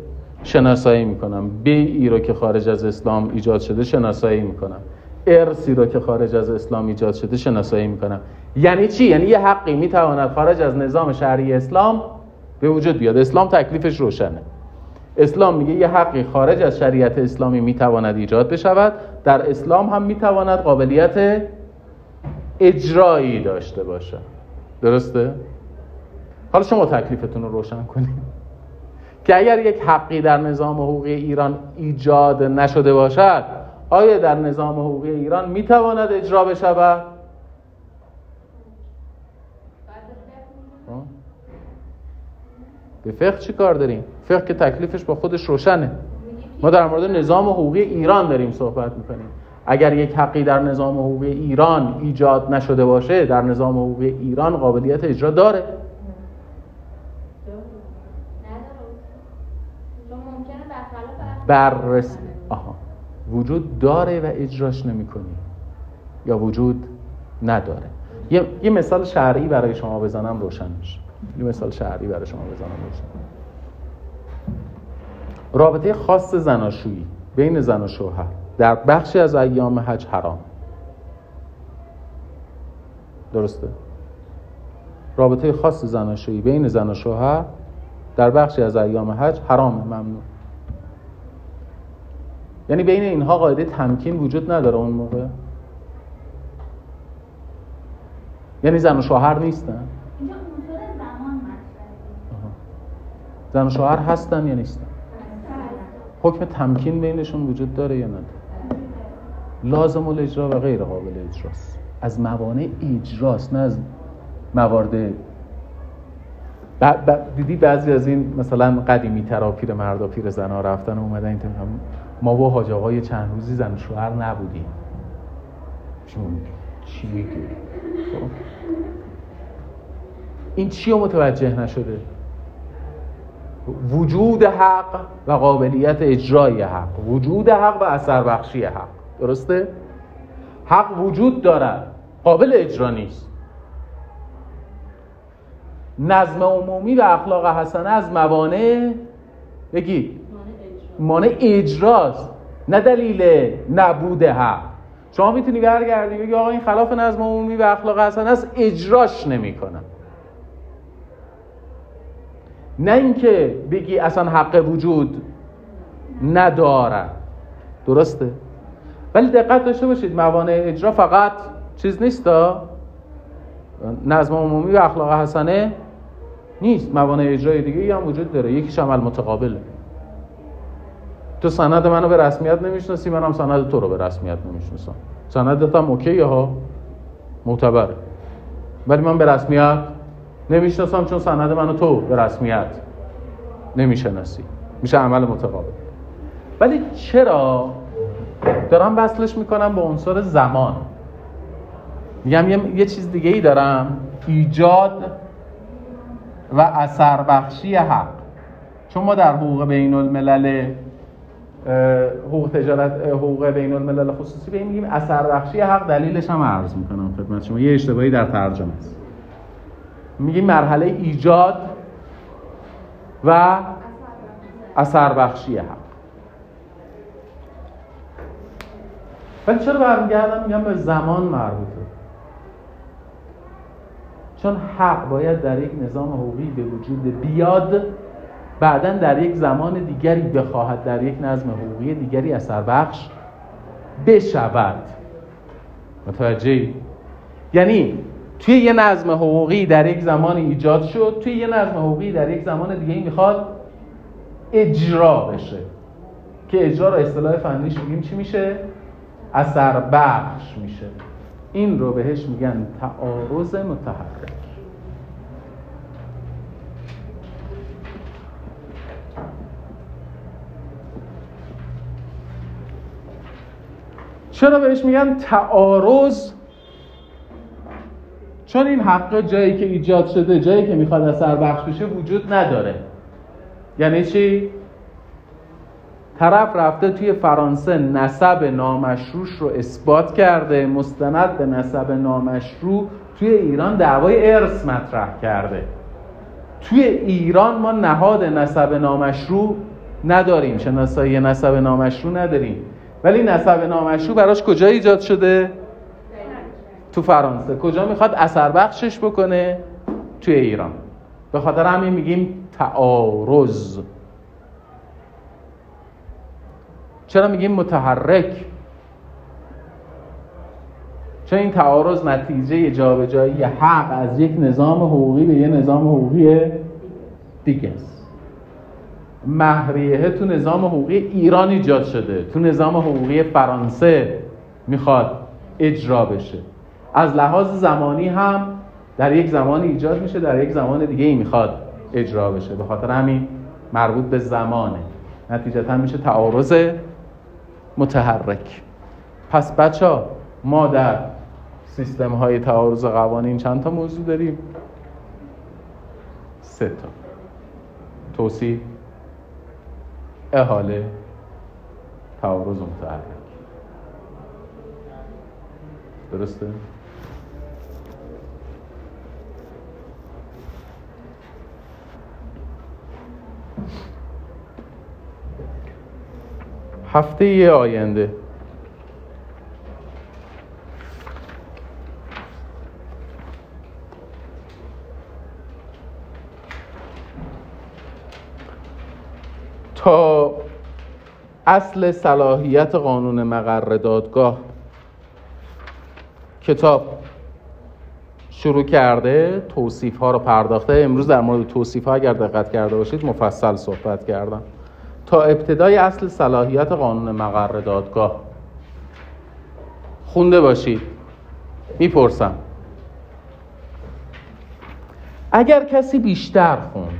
A: شناسایی می‌کنم. بیعی رو که خارج از اسلام ایجاد شده شناسایی می‌کنم. ارسی رو که خارج از اسلام ایجاد شده شناسایی می‌کنم. یعنی چی؟ یعنی یه حقی می‌تواند خارج از نظام شرعی اسلام به وجود بیاد. اسلام تکلیفش روشنه. اسلام میگه یه حقی خارج از شریعت اسلامی می‌تواند ایجاد بشود. در اسلام هم می‌تواند قابلیت اجرایی داشته باشه. درسته؟ حالا شما تکلیفتون رو روشن کنید. که اگر یک حقی در نظام حقوقی ایران ایجاد نشده باشد آیا در نظام حقوقی ایران می‌تواند اجرا بشود؟ به فقه چی کار داریم؟ فقه که تکلیفش با خودش روشنه. ما در مورد نظام حقوقی ایران داریم صحبت می‌کنیم. اگر یک حقی در نظام حقوقی ایران ایجاد نشده باشه در نظام حقوقی ایران قابلیت اجرا داره. بررسی وجود داره و اجراش نمی‌کنی. یا وجود نداره. یه, مثال شرعی برای شما بزنم روشن میشه. یه مثال شهری برای شما بزنم روشن. رابطه خاص زناشویی بین زن و شوهر در بخشی از ایام حج حرام. درسته؟ رابطه خاص زناشویی بین زن و شوهر در بخشی از ایام حج حرام ممنوع یعنی بین اینها قاعده تمکین وجود نداره اون موقع. یعنی زن و شوهر نیستن؟ زن و شوهر هستن یا نیستن؟ حکم تمکین بینشون وجود داره یا نداره؟ لازم الاجرا و غیر قابل اجراست. از موانع اجراست نه از موارد دیدی بعضی از این مثلا قدیمی ترا پیر مردا پیر زنا رفتن و اومدن این ما با حاج آقای چند روزی زن شوهر نبودیم. چی خب. این چی متوجه نشده؟ وجود حق و قابلیت اجرای حق. وجود حق و اثر بخشی حق. درسته؟ حق وجود دارد. قابل اجرا نیست. نظم عمومی و اخلاق حسنه از موانع بگی مانع اجراست نه دلیل نبود حق شما می‌تونی برگردی بگی آقا این خلاف نظم عمومی و اخلاق حسنه است اجراش نمی‌کنم نه اینکه بگی اصلا حق وجود ندارد درسته؟ ولی دقت داشته باشید موانع اجرا فقط چیز نیست نظم عمومی و اخلاق حسنه نیست. موانع اجرای دیگه هم وجود داره. یکیش عمل متقابله. تو سند منو به رسمیت نمی‌شناسی منم سند تو رو به رسمیت نمی‌شناسم. سندت هم اوکیه ها. معتبره ولی من به رسمیت نمی‌شناسم چون سند منو تو به رسمیت نمی‌شناسی. میشه عمل متقابل. ولی چرا؟ دارم وصلش می‌کنم به عنصر زمان. میگم یه, یه چیز دیگه ای دارم. ایجاد و اثر بخشی حق. چون ما در حقوق بین الملل حقوق تجارت حقوق بین الملل خصوصی به این میگیم. اثر بخشی حق دلیلش هم عرض می‌کنم خدمت شما. یه اشتباهی در ترجمه است. میگیم مرحله ایجاد و اثر بخشی حق. ولی چرا برمیگردم؟ میگم به زمان مربوطه. چون حق باید در یک نظام حقوقی به وجود بیاد بعدا در یک زمان دیگری بخواهد در یک نظم حقوقی دیگری اثر بخش بشود. متوجه یعنی توی یه نظم حقوقی در یک زمان ایجاد شد توی یه نظم حقوقی در یک زمان دیگه می‌خواد اجرا بشه. که اجرا رو اصطلاح فنیش میگیم چی میشه؟ اثر بخش میشه. این رو بهش میگن تعارض متحرک. چرا بهش میگن تعارض؟ چون این حق جایی که ایجاد شده جایی که می‌خواد اثر بخش بشه وجود نداره. یعنی چی؟ طرف رفته توی فرانسه نسب نامشروش رو اثبات کرده مستند به نسب نامشروع توی ایران دعوای ارث مطرح کرده. توی ایران ما نهاد نسب نامشروع نداریم شناسایی نسب نامشروع نداریم. ولی نسب نامشروع براش کجا ایجاد شده؟ تو فرانسه. کجا می‌خواد اثر بخشش بکنه؟ توی ایران. به خاطر همین میگیم تعارض. چرا میگیم متحرک؟ چون این تعارض نتیجه جابجایی حق از یک نظام حقوقی به یه نظام حقوقی دیگه است. مهریه تو نظام حقوقی ایران ایجاد شده. تو نظام حقوقی فرانسه می‌خواد اجرا بشه. از لحاظ زمانی هم در یک زمانی ایجاد میشه در یک زمان دیگه ای می‌خواد اجرا بشه. به خاطر همین مربوط به زمانه. نتیجتا میشه تعارض متحرک. پس بچه ما در سیستم های تعارض قوانین چند تا موضوع داریم؟ سه تا. توصیح احاله تعارض متحرک درسته؟ هفته آینده اصل صلاحیت قانون مقر دادگاه کتاب شروع کرده توصیف ها رو پرداخته. امروز در مورد توصیف ها اگر دقت کرده باشید مفصل صحبت کردم. تا ابتدای اصل صلاحیت قانون مقر دادگاه. خونده باشید. می‌پرسم. اگر کسی بیشتر خوند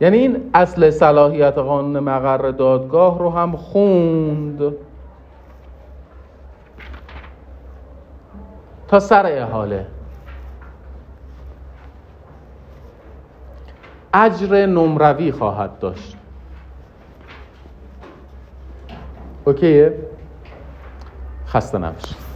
A: یعنی این اصل صلاحیت قانون مقر دادگاه رو هم خوند. تا سر احاله. اجر نمروی خواهد داشت. اوکیه؟ خسته نباشید.